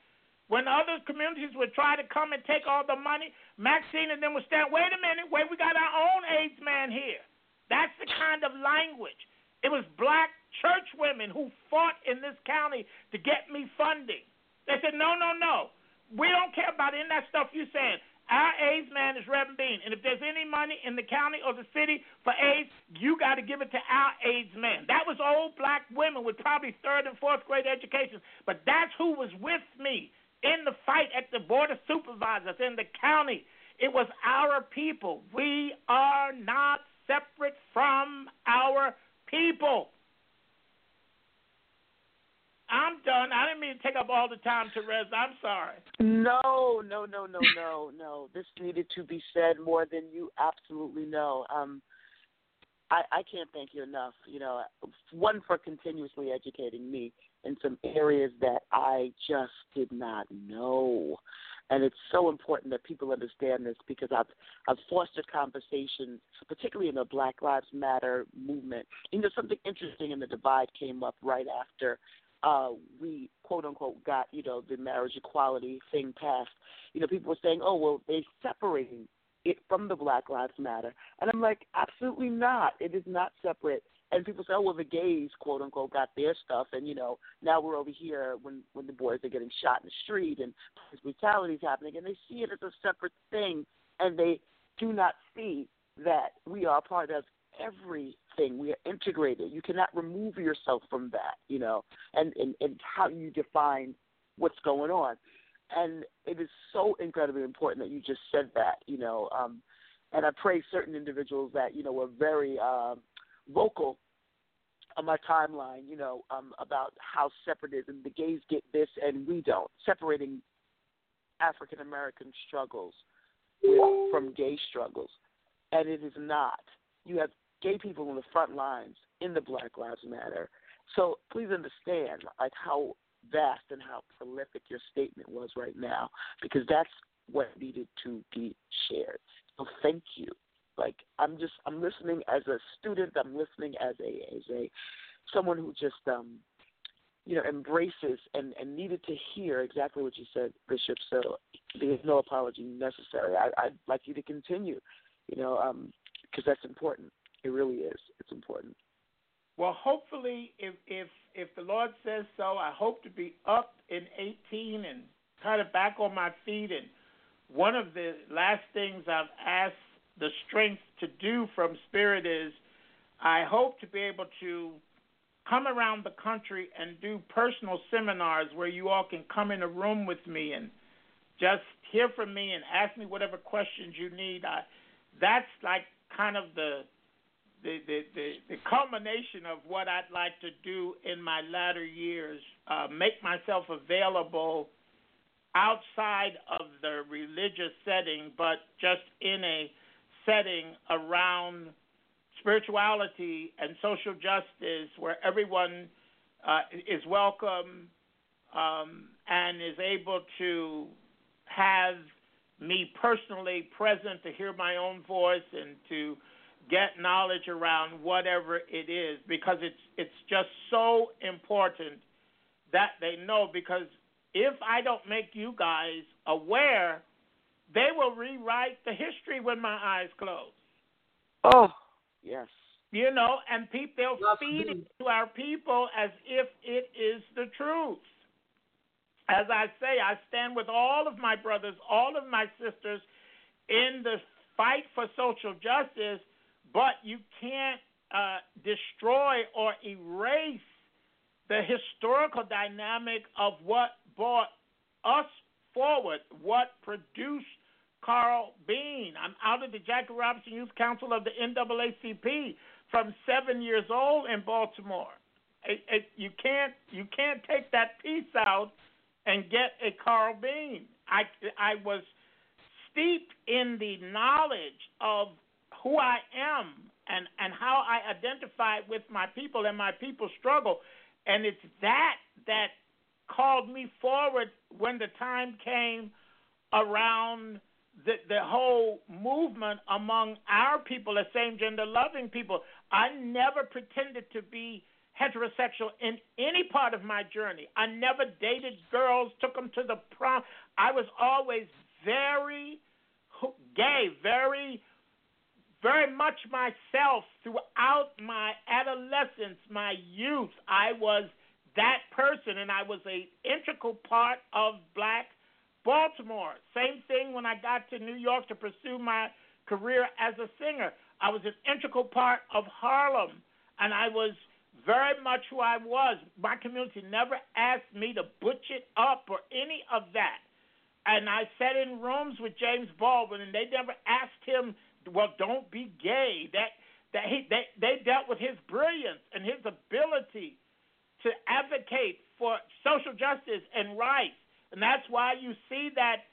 E: When other communities would try to come and take all the money, Maxine and them would stand, wait a minute, wait, we got our own AIDS man here. That's the kind of language. It was black church women who fought in this county to get me funding. They said, no, no, no. We don't care about any of that stuff you're saying. Our AIDS man is Reverend Bean. And if there's any money in the county or the city for AIDS, you got to give it to our AIDS man. That was old black women with probably third and fourth grade education. But that's who was with me in the fight at the Board of Supervisors in the county. It was our people. We are not separate from our people. I'm done. I didn't mean to take up all the time, Terez. I'm sorry.
D: No, no, no, no, no, no. This needed to be said more than you absolutely know. Um, I, I can't thank you enough. You know, one for continuously educating me in some areas that I just did not know, and it's so important that people understand this because I've I've fostered conversations, particularly in the Black Lives Matter movement. You know, something interesting in the divide came up right after uh, we quote unquote got you know the marriage equality thing passed. You know, people were saying, oh well, they're separating it from the Black Lives Matter, and I'm like, absolutely not. It is not separate. And people say, oh well, the gays quote unquote got their stuff, and you know now we're over here when when the boys are getting shot in the street and brutality is happening, and they see it as a separate thing, and they do not see that we are part of everything. We are integrated. You cannot remove yourself from that, you know, and, and, and how you define what's going on. and it is so incredibly important that you just said that. You know, um, and I praise certain individuals that you know were very uh, vocal on my timeline. You know, um, about how separatism, the gays get this and we don't, separating African American struggles with, from gay struggles, and it is not. You have gay people in the front lines in the Black Lives Matter. So please understand, like how vast and how prolific your statement was right now, because that's what needed to be shared. So thank you. Like I'm just I'm listening as a student. I'm listening as a as a someone who just um you know embraces and and needed to hear exactly what you said, Bishop. So there's no apology necessary. I, I'd like you to continue. You know, um, because that's important. It really is. It's important.
E: Well, hopefully, if if if the Lord says so, I hope to be up in 18 and kind of back on my feet. And one of the last things I've asked the strength to do from Spirit is, I hope to be able to come around the country and do personal seminars where you all can come in a room with me and just hear from me and ask me whatever questions you need. I, that's like kind of the the, the, the, the culmination of what I'd like to do in my latter years, uh, make myself available outside of the religious setting, but just in a setting around spirituality and social justice where everyone uh, is welcome um, and is able to have me personally present to hear my own voice and to get knowledge around whatever it is because it's it's just so important that they know because if I don't make you guys aware, they will rewrite the history when my eyes close.
D: Oh, yes.
E: You know, and people they'll feed it to our people as if it is the truth. As I say, I stand with all of my brothers, all of my sisters in the fight for social justice but you can't uh, destroy or erase the historical dynamic of what brought us forward, what produced Carl Bean. I'm out of the Jackie Robinson Youth Council of the NAACP from seven years old in Baltimore. It, it, you can't you can't take that piece out and get a Carl Bean. I I was steeped in the knowledge of who I am and, and how I identify with my people and my people's struggle. And it's that that called me forward when the time came around the, the whole movement among our people, the same gender loving people. I never pretended to be heterosexual in any part of my journey. I never dated girls, took them to the prom. I was always very gay, very very much myself throughout my adolescence, my youth. I was that person, and I was a integral part of Black Baltimore. Same thing when I got to New York to pursue my career as a singer. I was an integral part of Harlem, and I was very much who I was. My community never asked me to butch it up or any of that. And I sat in rooms with James Baldwin, and they never asked him well, don't be gay. That that he they they dealt with his brilliance and his ability to advocate for social justice and rights, and that's why you see that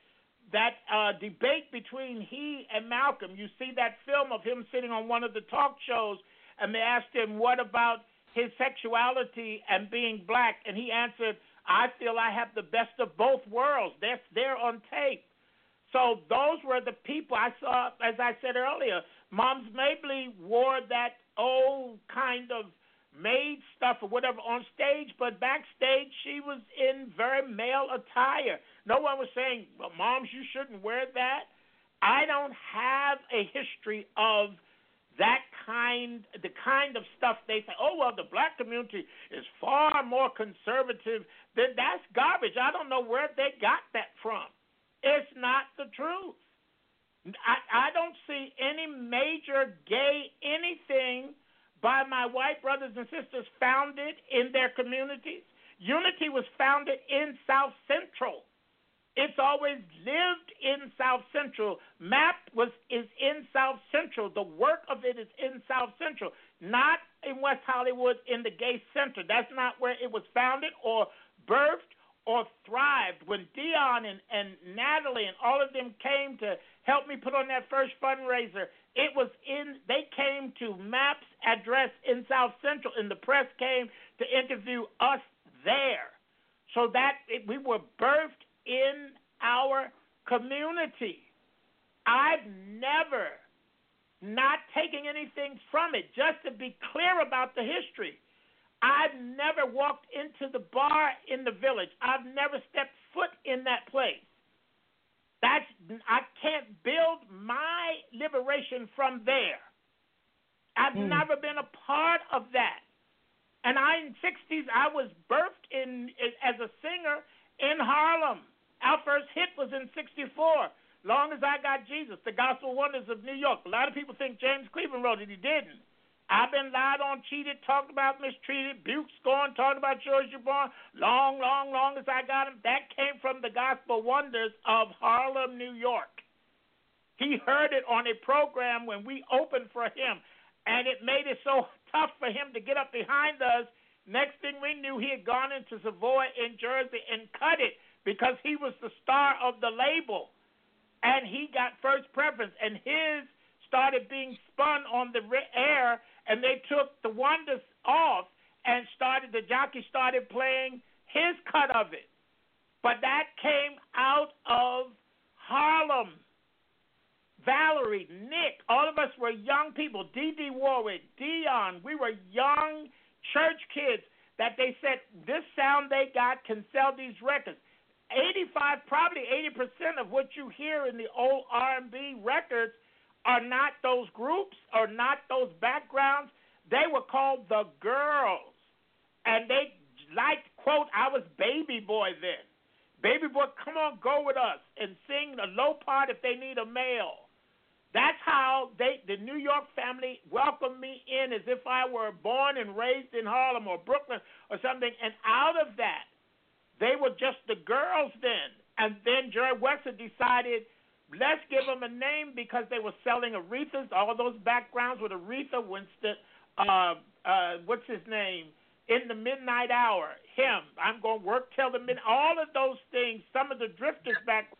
E: that uh, debate between he and Malcolm. You see that film of him sitting on one of the talk shows, and they asked him, "What about his sexuality and being black?" And he answered, "I feel I have the best of both worlds. That's there on tape." So those were the people I saw, as I said earlier. Moms Mabley wore that old kind of maid stuff or whatever on stage, but backstage she was in very male attire. No one was saying, well, Moms, you shouldn't wear that. I don't have a history of that kind, the kind of stuff they say. Oh well, the black community is far more conservative. Then that's garbage. I don't know where they got that from. It's not the truth. I, I don't see any major gay anything by my white brothers and sisters founded in their communities. Unity was founded in South Central It's always lived in South Central. MAP was is in South Central. The work of it is in South Central, not in West Hollywood in the gay center. That's not where it was founded or birthed or thrived. When Dion and, and Natalie and all of them came to help me put on that first fundraiser, it was in they came to MAP's address in South Central and the press came to interview us there. So that it, we were birthed in our community. I've never not taking anything from it, just to be clear about the history. I've never walked into the bar in the village. I've never stepped foot in that place. That's I can't build my liberation from there. I've mm. never been a part of that. And I in '60s I was birthed in as a singer in Harlem. Our first hit was in '64. Long as I got Jesus, the Gospel Wonders of New York. A lot of people think James Cleveland wrote it. He didn't. I've been lied on, cheated, talked about, mistreated, buked, scorned, talked about George Jabron. Long, long, long as I got him. That came from the Gospel Wonders of Harlem, New York. He heard it on a program when we opened for him, and it made it so tough for him to get up behind us. Next thing we knew, he had gone into Savoy in Jersey and cut it because he was the star of the label and he got first preference, and his started being spun on the air, and they took the wonders off and started the jockey started playing his cut of it. But that came out of Harlem. Valerie, Nick, all of us were young people. Dee Dee Warwick, Dion, we were young church kids that they said this sound they got can sell these records. 85, probably 80% of what you hear in the old R&B records are not those groups or not those backgrounds. They were called the girls, and they liked quote I was baby boy then. Baby boy, come on, go with us and sing the low part if they need a male. That's how they, the New York family, welcomed me in as if I were born and raised in Harlem or Brooklyn or something. And out of that, they were just the girls then. And then Jerry Wexler decided, let's give them a name because they were selling Aretha's. All those backgrounds with Aretha Winston, uh, uh, what's his name? In the midnight hour, him. I'm going to work till the midnight. All of those things, some of the drifters back,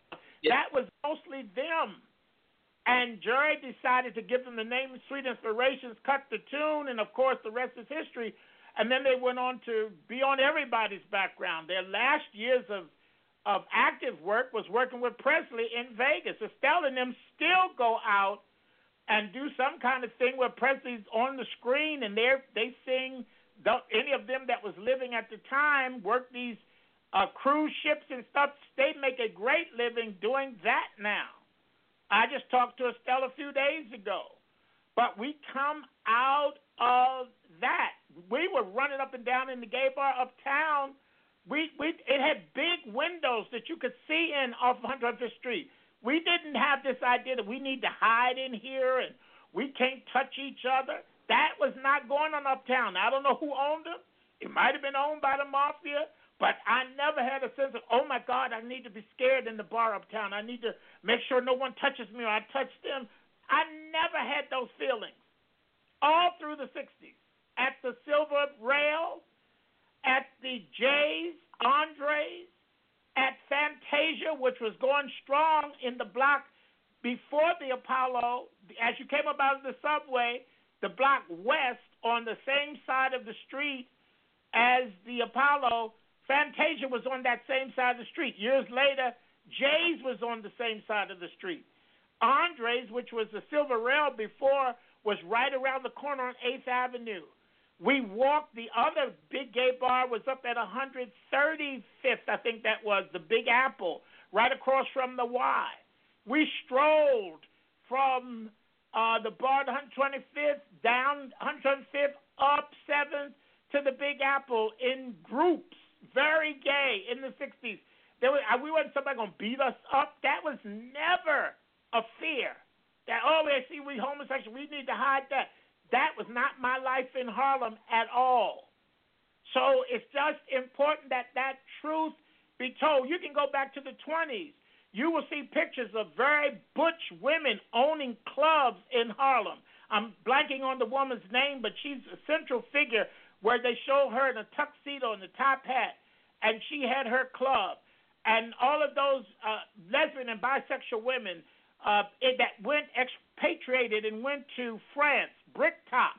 E: that was mostly them. And Jerry decided to give them the name Sweet Inspirations, cut the tune, and of course the rest is history and then they went on to be on everybody's background. Their last years of of active work was working with Presley in Vegas. Estelle and them still go out and do some kind of thing where Presley's on the screen and they they sing. Any of them that was living at the time work these uh, cruise ships and stuff. They make a great living doing that now. I just talked to Estelle a few days ago. But we come out of that we were running up and down in the gay bar uptown. We we it had big windows that you could see in off 105th Street. We didn't have this idea that we need to hide in here and we can't touch each other. That was not going on uptown. I don't know who owned them. It might have been owned by the mafia, but I never had a sense of, oh my God, I need to be scared in the bar uptown. I need to make sure no one touches me or I touch them. I never had those feelings all through the 60s at the Silver Rail, at the Jays, Andres, at Fantasia, which was going strong in the block before the Apollo. As you came up out of the subway, the block west on the same side of the street as the Apollo, Fantasia was on that same side of the street. Years later, Jay's was on the same side of the street. Andres, which was the Silver Rail before, was right around the corner on 8th Avenue. We walked, the other big gay bar was up at 135th, I think that was, the Big Apple, right across from the Y. We strolled from uh, the bar at 125th, down 125th, up 7th to the Big Apple in groups, very gay in the 60s. There was, we wasn't somebody to beat us up. That was never a fear. That, oh, they see we homosexual, we need to hide that. That was not my life in Harlem at all. So it's just important that that truth be told. You can go back to the 20s. You will see pictures of very butch women owning clubs in Harlem. I'm blanking on the woman's name, but she's a central figure where they show her in a tuxedo and a top hat, and she had her club. And all of those uh, lesbian and bisexual women uh, it, that went expatriated and went to France, Bricktop,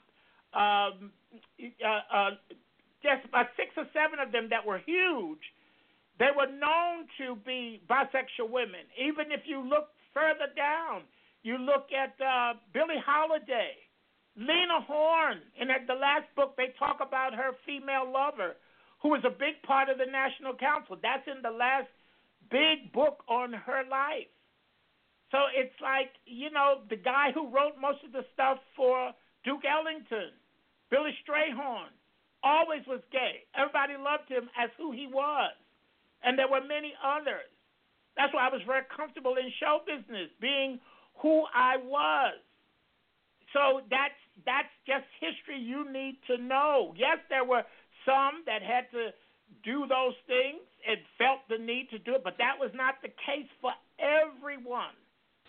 E: um, uh, uh, just about six or seven of them that were huge. They were known to be bisexual women. Even if you look further down, you look at uh, Billie Holiday, Lena Horne, and at the last book they talk about her female lover, who was a big part of the National Council. That's in the last big book on her life. So it's like, you know, the guy who wrote most of the stuff for Duke Ellington, Billy Strayhorn, always was gay. Everybody loved him as who he was. And there were many others. That's why I was very comfortable in show business, being who I was. So that's that's just history you need to know. Yes, there were some that had to do those things and felt the need to do it, but that was not the case for everyone.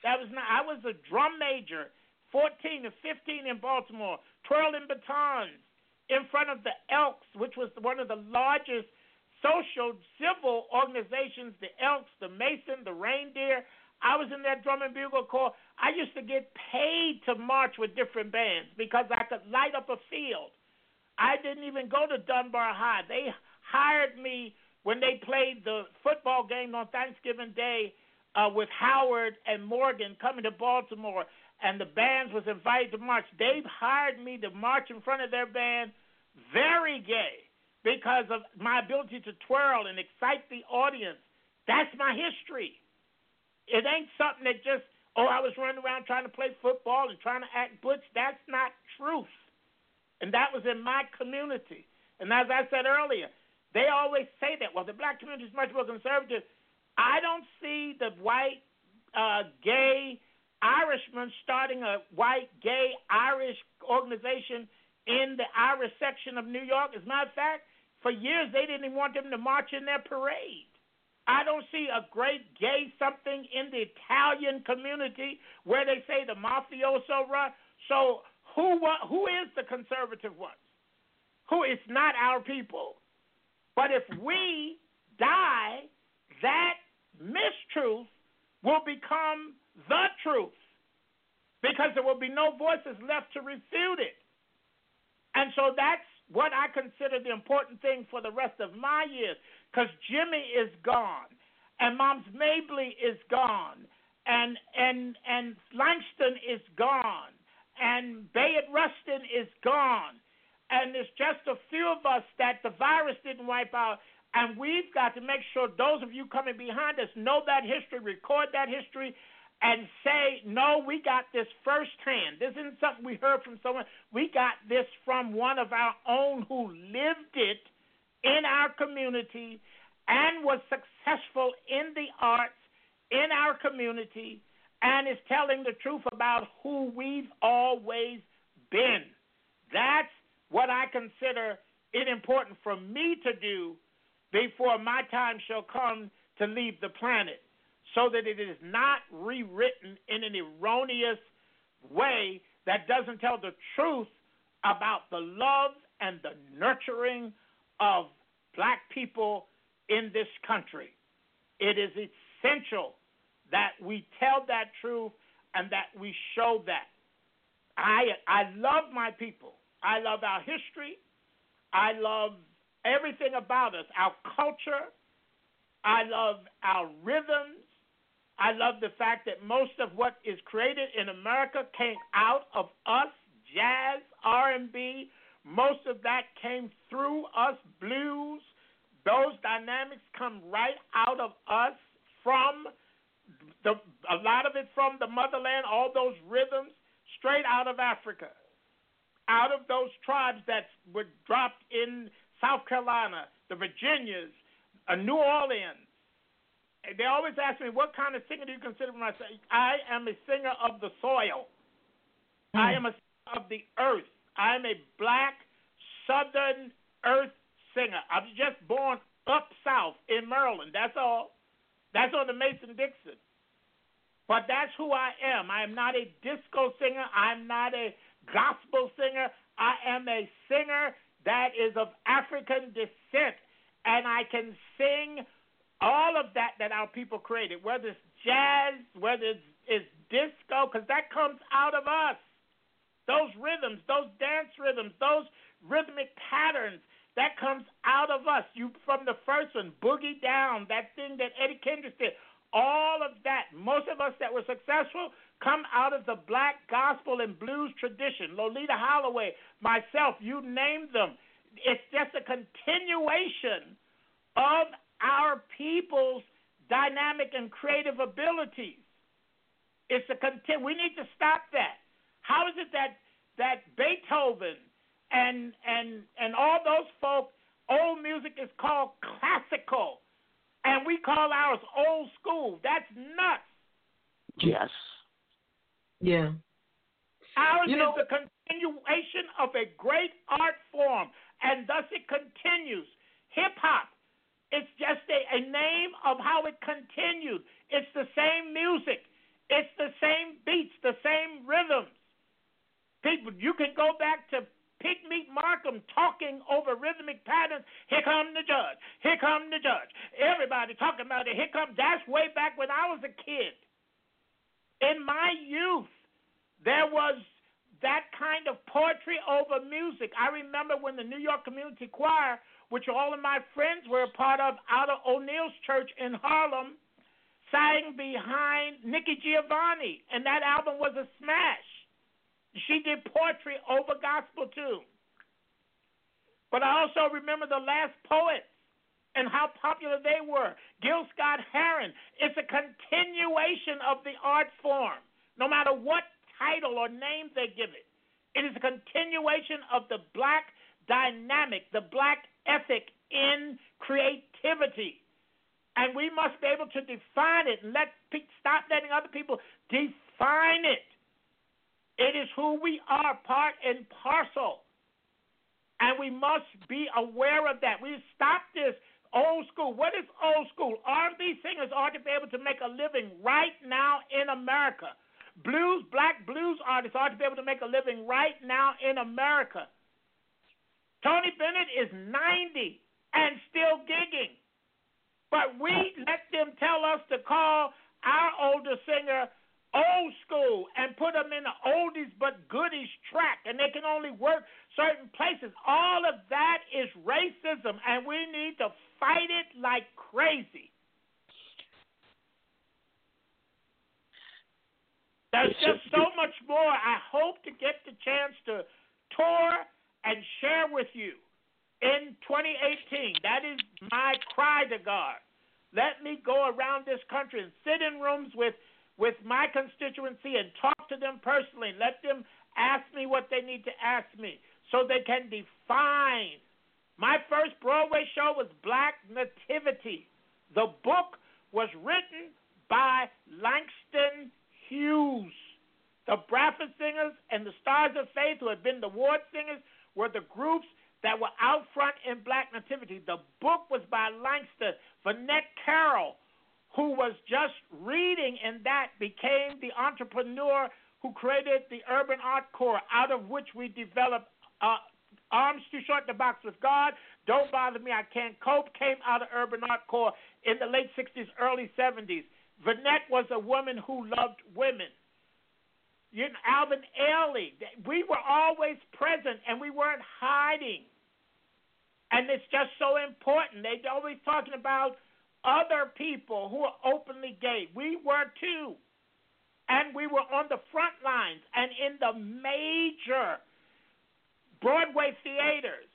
E: That was not. I was a drum major, 14 to 15 in Baltimore, twirling batons in front of the Elks, which was one of the largest social civil organizations. The Elks, the Mason, the Reindeer. I was in that drum and bugle corps. I used to get paid to march with different bands because I could light up a field. I didn't even go to Dunbar High. They hired me when they played the football game on Thanksgiving Day uh, with Howard and Morgan coming to Baltimore, and the bands was invited to march. They hired me to march in front of their band, very gay, because of my ability to twirl and excite the audience. That's my history. It ain't something that just oh I was running around trying to play football and trying to act butch. That's not truth, and that was in my community. And as I said earlier, they always say that. Well, the black community is much more conservative. I don't see the white uh, gay Irishman starting a white gay Irish organization in the Irish section of New York. As a matter of fact, for years they didn't even want them to march in their parade. I don't see a great gay something in the Italian community where they say the mafioso run. So who who is the conservative ones? Who is not our people? But if we die, that mistruth will become the truth because there will be no voices left to refute it. And so that's what I consider the important thing for the rest of my years because Jimmy is gone and Moms Mabley is gone and and and Langston is gone and Bayard Rustin is gone and there's just a few of us that the virus didn't wipe out and we've got to make sure those of you coming behind us know that history, record that history, and say, no, we got this firsthand. This isn't something we heard from someone. We got this from one of our own who lived it in our community and was successful in the arts in our community and is telling the truth about who we've always been. That's what I consider it important for me to do before my time shall come to leave the planet, so that it is not rewritten in an erroneous way that doesn't tell the truth about the love and the nurturing of black people in this country. It is essential that we tell that truth and that we show that. I I love my people. I love our history. I love everything about us, our culture. I love our rhythms. I love the fact that most of what is created in America came out of us, jazz, R&B. Most of that came through us, blues. Those dynamics come right out of us from the a lot of it from the motherland, all those rhythms straight out of Africa. Out of those tribes that were dropped in South Carolina, the Virginias, uh, New Orleans. They always ask me, what kind of singer do you consider myself? I say I am a singer of the soil. Mm. I am a singer of the earth. I am a black Southern earth singer. I was just born up south in Maryland. That's all. That's on the Mason Dixon. But that's who I am. I am not a disco singer. I'm not a gospel singer. I am a singer that is of African descent, and I can sing all of that that our people created, whether it's jazz, whether it's, it's disco, because that comes out of us. Those rhythms, those dance rhythms, those rhythmic patterns, that comes out of us. You from the first one, boogie down, that thing that Eddie Kendricks did. All of that, most of us that were successful come out of the black gospel and blues tradition. Loleatta Holloway, myself, you name them. It's just a continuation of our people's dynamic and creative abilities. It's a content. We need to stop that. How is it that that Beethoven and and and all those folk, old music is called classical, and we call ours old school? That's nuts.
D: Yes.
A: Yeah.
E: Ours
A: You
E: is
A: know-
E: the continuation of a great art form, and thus it continues. Hip hop. It's just a, a name of how it continued. It's the same music. It's the same beats, the same rhythms. People, you can go back to Pigmeat Markham talking over rhythmic patterns. Here come the judge. Here come the judge. Everybody talking about it. Here come. That's way back when I was a kid. In my youth, there was that kind of poetry over music. I remember when the New York Community Choir, which all of my friends were a part of, out of O'Neill's Church in Harlem, sang behind Nikki Giovanni, and that album was a smash. She did poetry over gospel too. But I also remember the last poets and how popular they were. Gil Scott Heron. It's a continuation of the art form, no matter what title or name they give it. It is a continuation of the black dynamic, the black ethic in creativity. And we must be able to define it and let stop letting other people define it. It is who we are, part and parcel. And we must be aware of that. We stop this old school. What is old school? R&B singers ought to be able to make a living right now in America. Blues, black blues artists ought to be able to make a living right now in America. Tony Bennett is 90 and still gigging. But we let them tell us to call our older singer old school and put them in the oldies but goodies track, and they can only work certain places. All of that is racism, and we need to fight it like crazy. There's just so much more. I hope to get the chance to tour and share with you in 2018. That is my cry to God. Let me go around this country and sit in rooms with with my constituency and talk to them personally. Let them ask me what they need to ask me so they can define. My first Broadway show was Black Nativity. The book was written by Langston Hughes. The Bradford Singers and the Stars of Faith, who had been the Ward Singers, were the groups that were out front in Black Nativity. The book was by Langston. Vinnette Carroll, who was just reading in that, became the entrepreneur who created the Urban Art Corps, out of which we developed uh, Arms Too Short to Box with God, Don't Bother Me, I Can't Cope, came out of Urban Art Corps in the late 60s, early 70s. Vinnette was a woman who loved women. You know, Alvin Ailey, we were always present and we weren't hiding. And it's just so important. They're always talking about other people who are openly gay. We were too. And we were on the front lines and in the major Broadway theaters.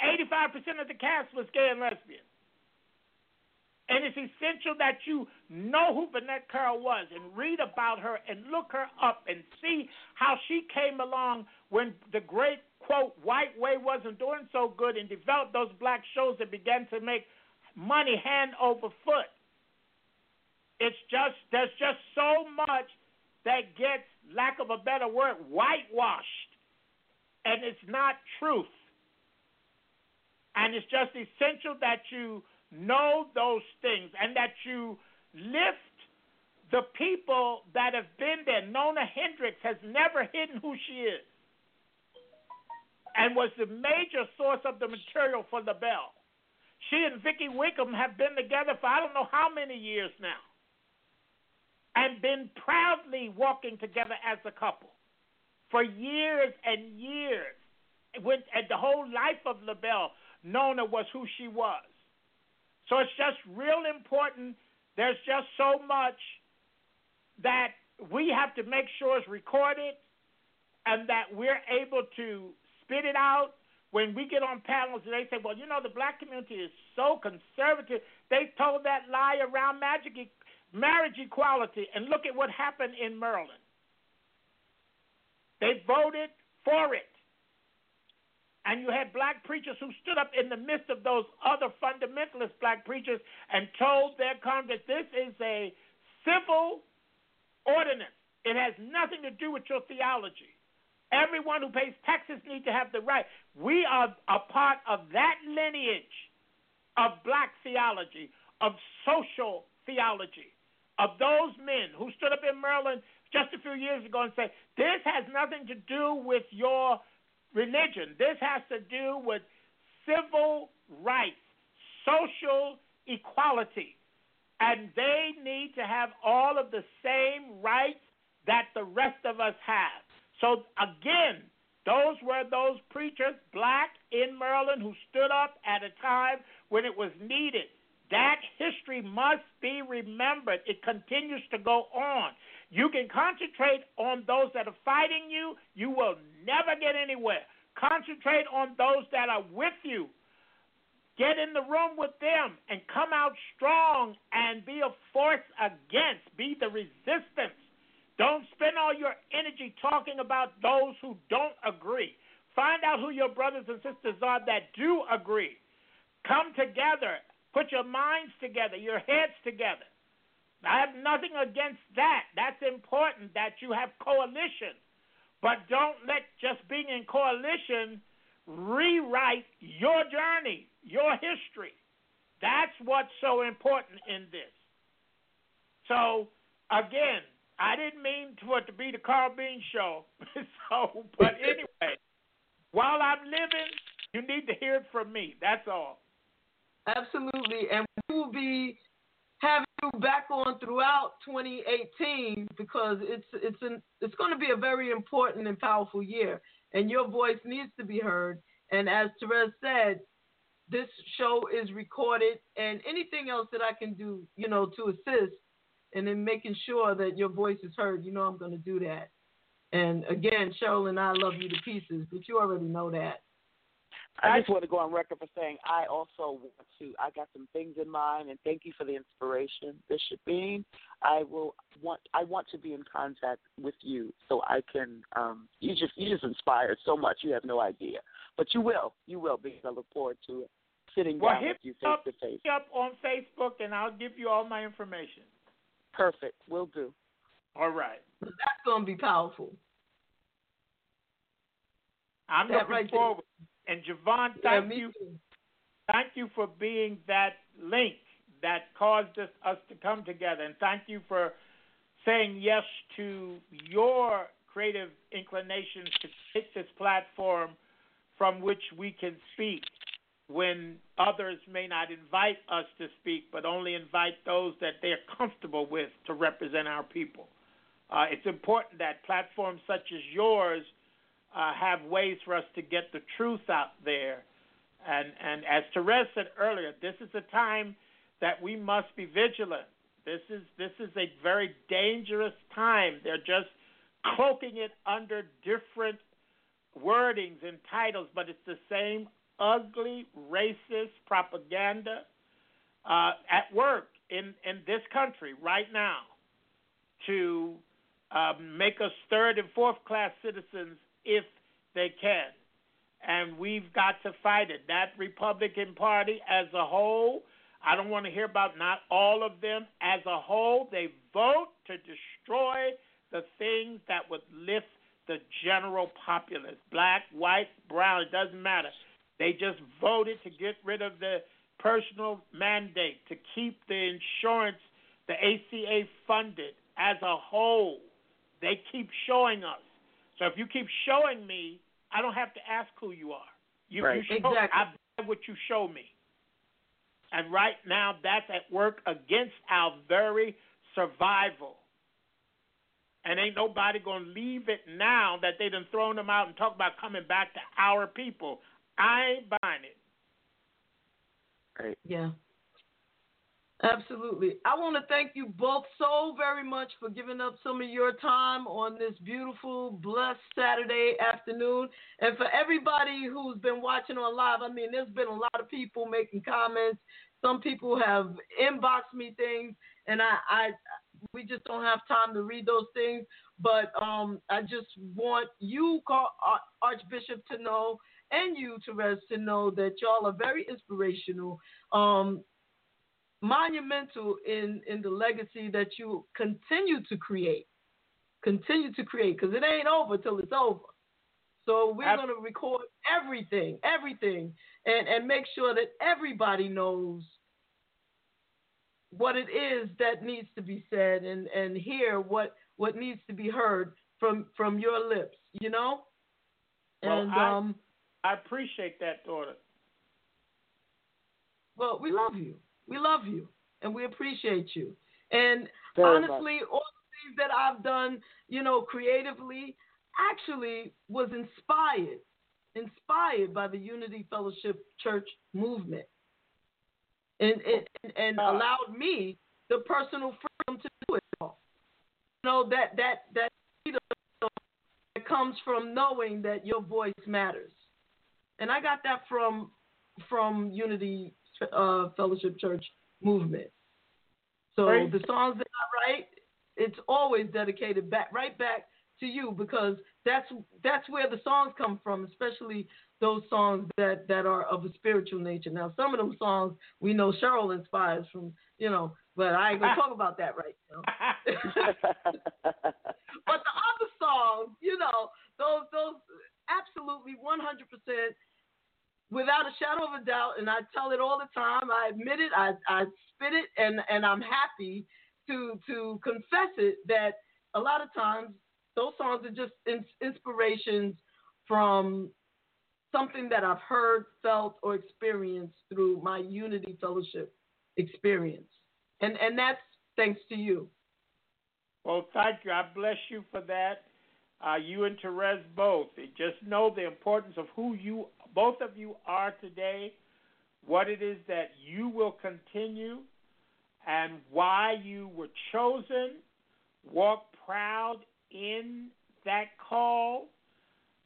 E: 85% of the cast was gay and lesbian. And it's essential that you know who Vinnette Carroll was and read about her and look her up and see how she came along when the great, quote, white way wasn't doing so good and developed those black shows that began to make money hand over foot. It's just, there's just so much that gets, lack of a better word, whitewashed. And it's not truth. And it's just essential that you know those things and that you lift the people that have been there. Nona Hendryx has never hidden who she is and was the major source of the material for LaBelle. She and Vicky Wickham have been together for I don't know how many years now and been proudly walking together as a couple for years and years. When at the whole life of LaBelle, Nona was who she was. So it's just real important. There's just so much that we have to make sure is recorded and that we're able to spit it out when we get on panels and they say, well, you know, the black community is so conservative. They told that lie around magic marriage equality, and look at what happened in Maryland. They voted for it. And you had black preachers who stood up in the midst of those other fundamentalist black preachers and told their congregants this is a civil ordinance. It has nothing to do with your theology. Everyone who pays taxes needs to have the right. We are a part of that lineage of black theology, of social theology, of those men who stood up in Maryland just a few years ago and said, This has nothing to do with your religion. This has to do with civil rights, social equality. And they need to have all of the same rights that the rest of us have. So, again, those were those preachers, black in Maryland, who stood up at a time when it was needed. That history must be remembered. It continues to go on. You can concentrate on those that are fighting you, you will never get anywhere. Concentrate on those that are with you. Get in the room with them and come out strong and be a force against, be the resistance don't spend all your energy talking about those who don't agree. Find out who your brothers and sisters are that do agree. Come together. Put your minds together, your heads together. I have nothing against that. That's important that you have coalition. But don't let just being in coalition rewrite your journey, your history. That's what's so important in this. So, again, I didn't mean for it to be the Carl Bean show. so, but anyway, while I'm living, you need to hear it from me. That's all.
A: Absolutely, and we will be having you back on throughout 2018 because it's it's an it's going to be a very important and powerful year, and your voice needs to be heard. And as Terez said, this show is recorded, and anything else that I can do, you know, to assist and then making sure that your voice is heard. You know I'm going to do that. And again, Cheryl and I love you to pieces, but you already know that.
D: I just want to go on record for saying I also want to. I got some things in mind, and thank you for the inspiration, Bishop Bean. I will want. I want to be in contact with you so I can. Um, you just you just inspired so much. You have no idea, but you will. You will because I look forward to it. Sitting
E: well,
D: down with you face
E: up,
D: to face.
E: up on Facebook, and I'll give you all my information.
D: Perfect. Will do.
E: All right.
A: That's going to be powerful.
E: I'm
A: that
E: looking
A: right
E: forward. And JaVonne,
A: yeah,
E: thank you.
A: Too.
E: Thank you for being that link that caused us, us to come together, and thank you for saying yes to your creative inclinations to take this platform from which we can speak when others may not invite us to speak, but only invite those that they're comfortable with to represent our people. Uh, it's important that platforms such as yours uh, have ways for us to get the truth out there. And, and as Terez said earlier, this is a time that we must be vigilant. This is this is a very dangerous time. They're just cloaking it under different wordings and titles, but it's the same ugly, racist propaganda uh, at work in, in this country right now to um, make us third and fourth class citizens if they can. And we've got to fight it. That Republican Party as a whole, I don't want to hear about not all of them. As a whole, they vote to destroy the things that would lift the general populace black, white, brown, it doesn't matter. They just voted to get rid of the personal mandate, to keep the insurance, the ACA funded as a whole. They keep showing us. So if you keep showing me, I don't have to ask who you are. You,
D: Right.
E: you show,
A: Exactly.
E: I buy what you show me. And right now, that's at work against our very survival. And ain't nobody going to leave it now that they done thrown them out and talk about coming back to our people. I ain't buying it.
D: Right.
A: Yeah. Absolutely. I want to thank you both so very much for giving up some of your time on this beautiful, blessed Saturday afternoon. And for everybody who's been watching on live, I mean, there's been a lot of people making comments. Some people have inboxed me things, and I, I we just don't have time to read those things. But um, I just want you, Archbishop, to know, and you, Terez, to know that y'all are very inspirational. Um, monumental in in the legacy that you continue to create continue to create because it ain't over till it's over. So we're going to record everything everything and and make sure that everybody knows what it is that needs to be said and and hear what what needs to be heard from from your lips you know?
E: Well,
A: and
E: I-
A: um
E: I appreciate that, daughter.
A: well we love you we love you and we appreciate you and
D: Very much.
A: honestly, all the things that I've done, you know, creatively, actually was inspired, inspired by the Unity Fellowship Church movement, and and, and
E: Ah.
A: allowed me the personal freedom to do it all. You know that that that freedom that comes from knowing that your voice matters, and I got that from from Unity uh, Fellowship Church movement. So
E: Praise
A: the songs that I write, it's always dedicated back right back to you because that's that's where the songs come from, especially those songs that that are of a spiritual nature. Now, some of them songs we know Cheryl inspires from, you know, but I ain't gonna talk about that right now. But the other songs, you know, those those absolutely 100 percent without a shadow of a doubt, and I tell it all the time. I admit it. I I spit it, and and I'm happy to to confess it that a lot of times those songs are just in, inspirations from something that I've heard, felt, or experienced through my Unity Fellowship experience, and and that's thanks to you.
E: Well, thank you. I bless you for that. Uh, you and Terez both. Just know the importance of who you, both of you, are today, what it is that you will continue, and why you were chosen. Walk proud in that call.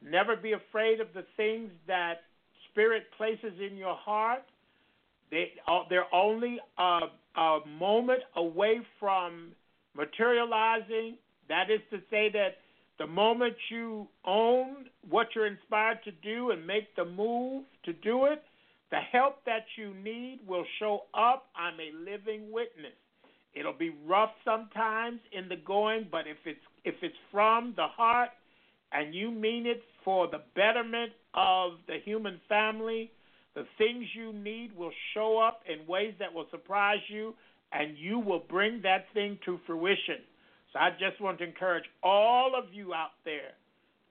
E: Never be afraid of the things that Spirit places in your heart. They, uh, they're only a, a moment away from materializing. That is to say, that the moment you own what you're inspired to do and make the move to do it, the help that you need will show up. I'm a living witness. It'll be rough sometimes in the going, but if it's if it's from the heart and you mean it for the betterment of the human family, the things you need will show up in ways that will surprise you and you will bring that thing to fruition. So I just want to encourage all of you out there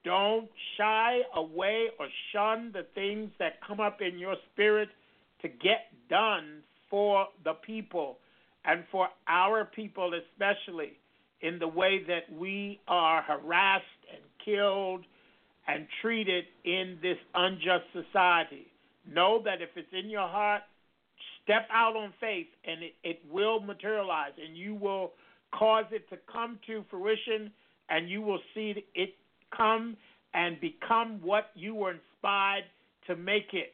E: don't shy away or shun the things that come up in your spirit to get done for the people and for our people, especially in the way that we are harassed and killed and treated in this unjust society. Know that if it's in your heart, step out on faith and it, it will materialize and you will cause it to come to fruition and you will see it come and become what you were inspired to make it.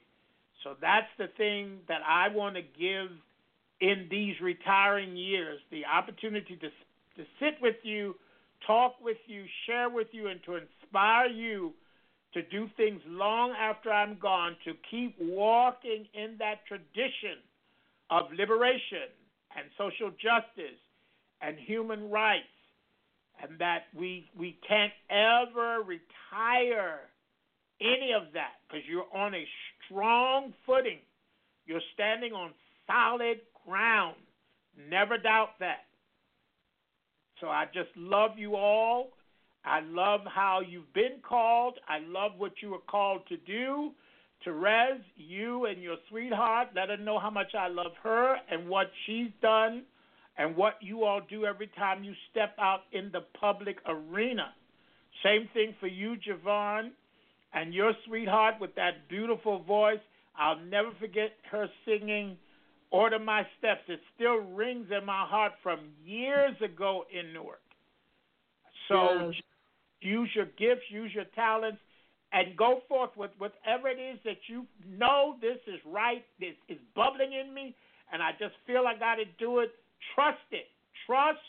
E: So that's the thing that I want to give in these retiring years the opportunity to, to sit with you, talk with you, share with you, and to inspire you to do things long after I'm gone, to keep walking in that tradition of liberation and social justice and human rights, and that we we can't ever retire any of that because you're on a strong footing. You're standing on solid ground. Never doubt that. So I just love you all. I love how you've been called. I love what you were called to do. Terez, you and your sweetheart, let her know how much I love her and what she's done and what you all do every time you step out in the public arena. Same thing for you, JaVonne, and your sweetheart with that beautiful voice. I'll never forget her singing Order My Steps. It still rings in my heart from years ago in Newark. So
A: Yes.
E: use your gifts, use your talents, and go forth with whatever it is that you know this is right, this is bubbling in me, and I just feel I got to do it. Trust it. Trust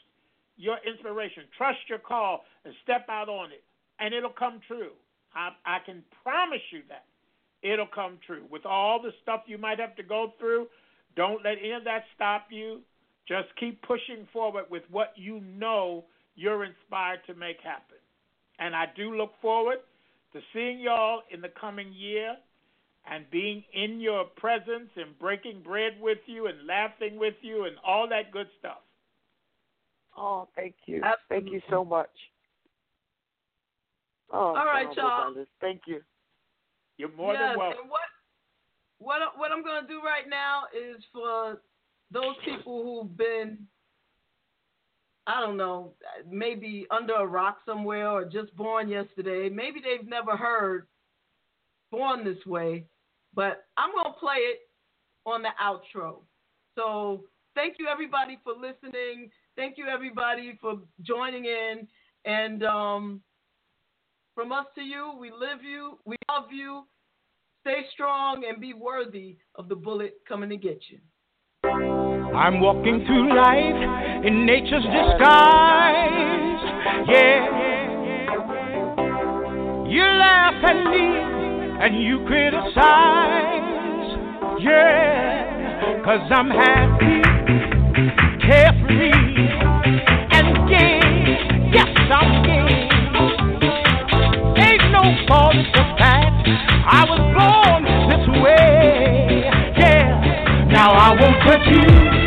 E: your inspiration. Trust your call and step out on it, and it'll come true. I, I can promise you that it'll come true. With all the stuff you might have to go through, don't let any of that stop you. Just keep pushing forward with what you know you're inspired to make happen. And I do look forward to seeing y'all in the coming year and being in your presence and breaking bread with you and laughing with you and all that good stuff.
D: Oh, thank you.
A: Absolutely.
D: Thank you so much. Oh,
A: All right, y'all.
D: Thank you.
E: You're more
A: yes,
E: than welcome.
A: And what what what I'm gonna do right now is for those people who've been I don't know, maybe under a rock somewhere or just born yesterday. Maybe they've never heard Born This Way, but I'm going to play it on the outro. So thank you, everybody, for listening. Thank you, everybody, for joining in. And um, from us to you, we live you, we love you. Stay strong and be worthy of the bullet coming to get you.
F: I'm walking through life in nature's disguise. Yeah. You laugh at me and you criticize. Yeah, cause I'm happy, carefree, and gay. Yes, I'm gay. Ain't no fault to that. I was born this way. Yeah, now I won't cut you.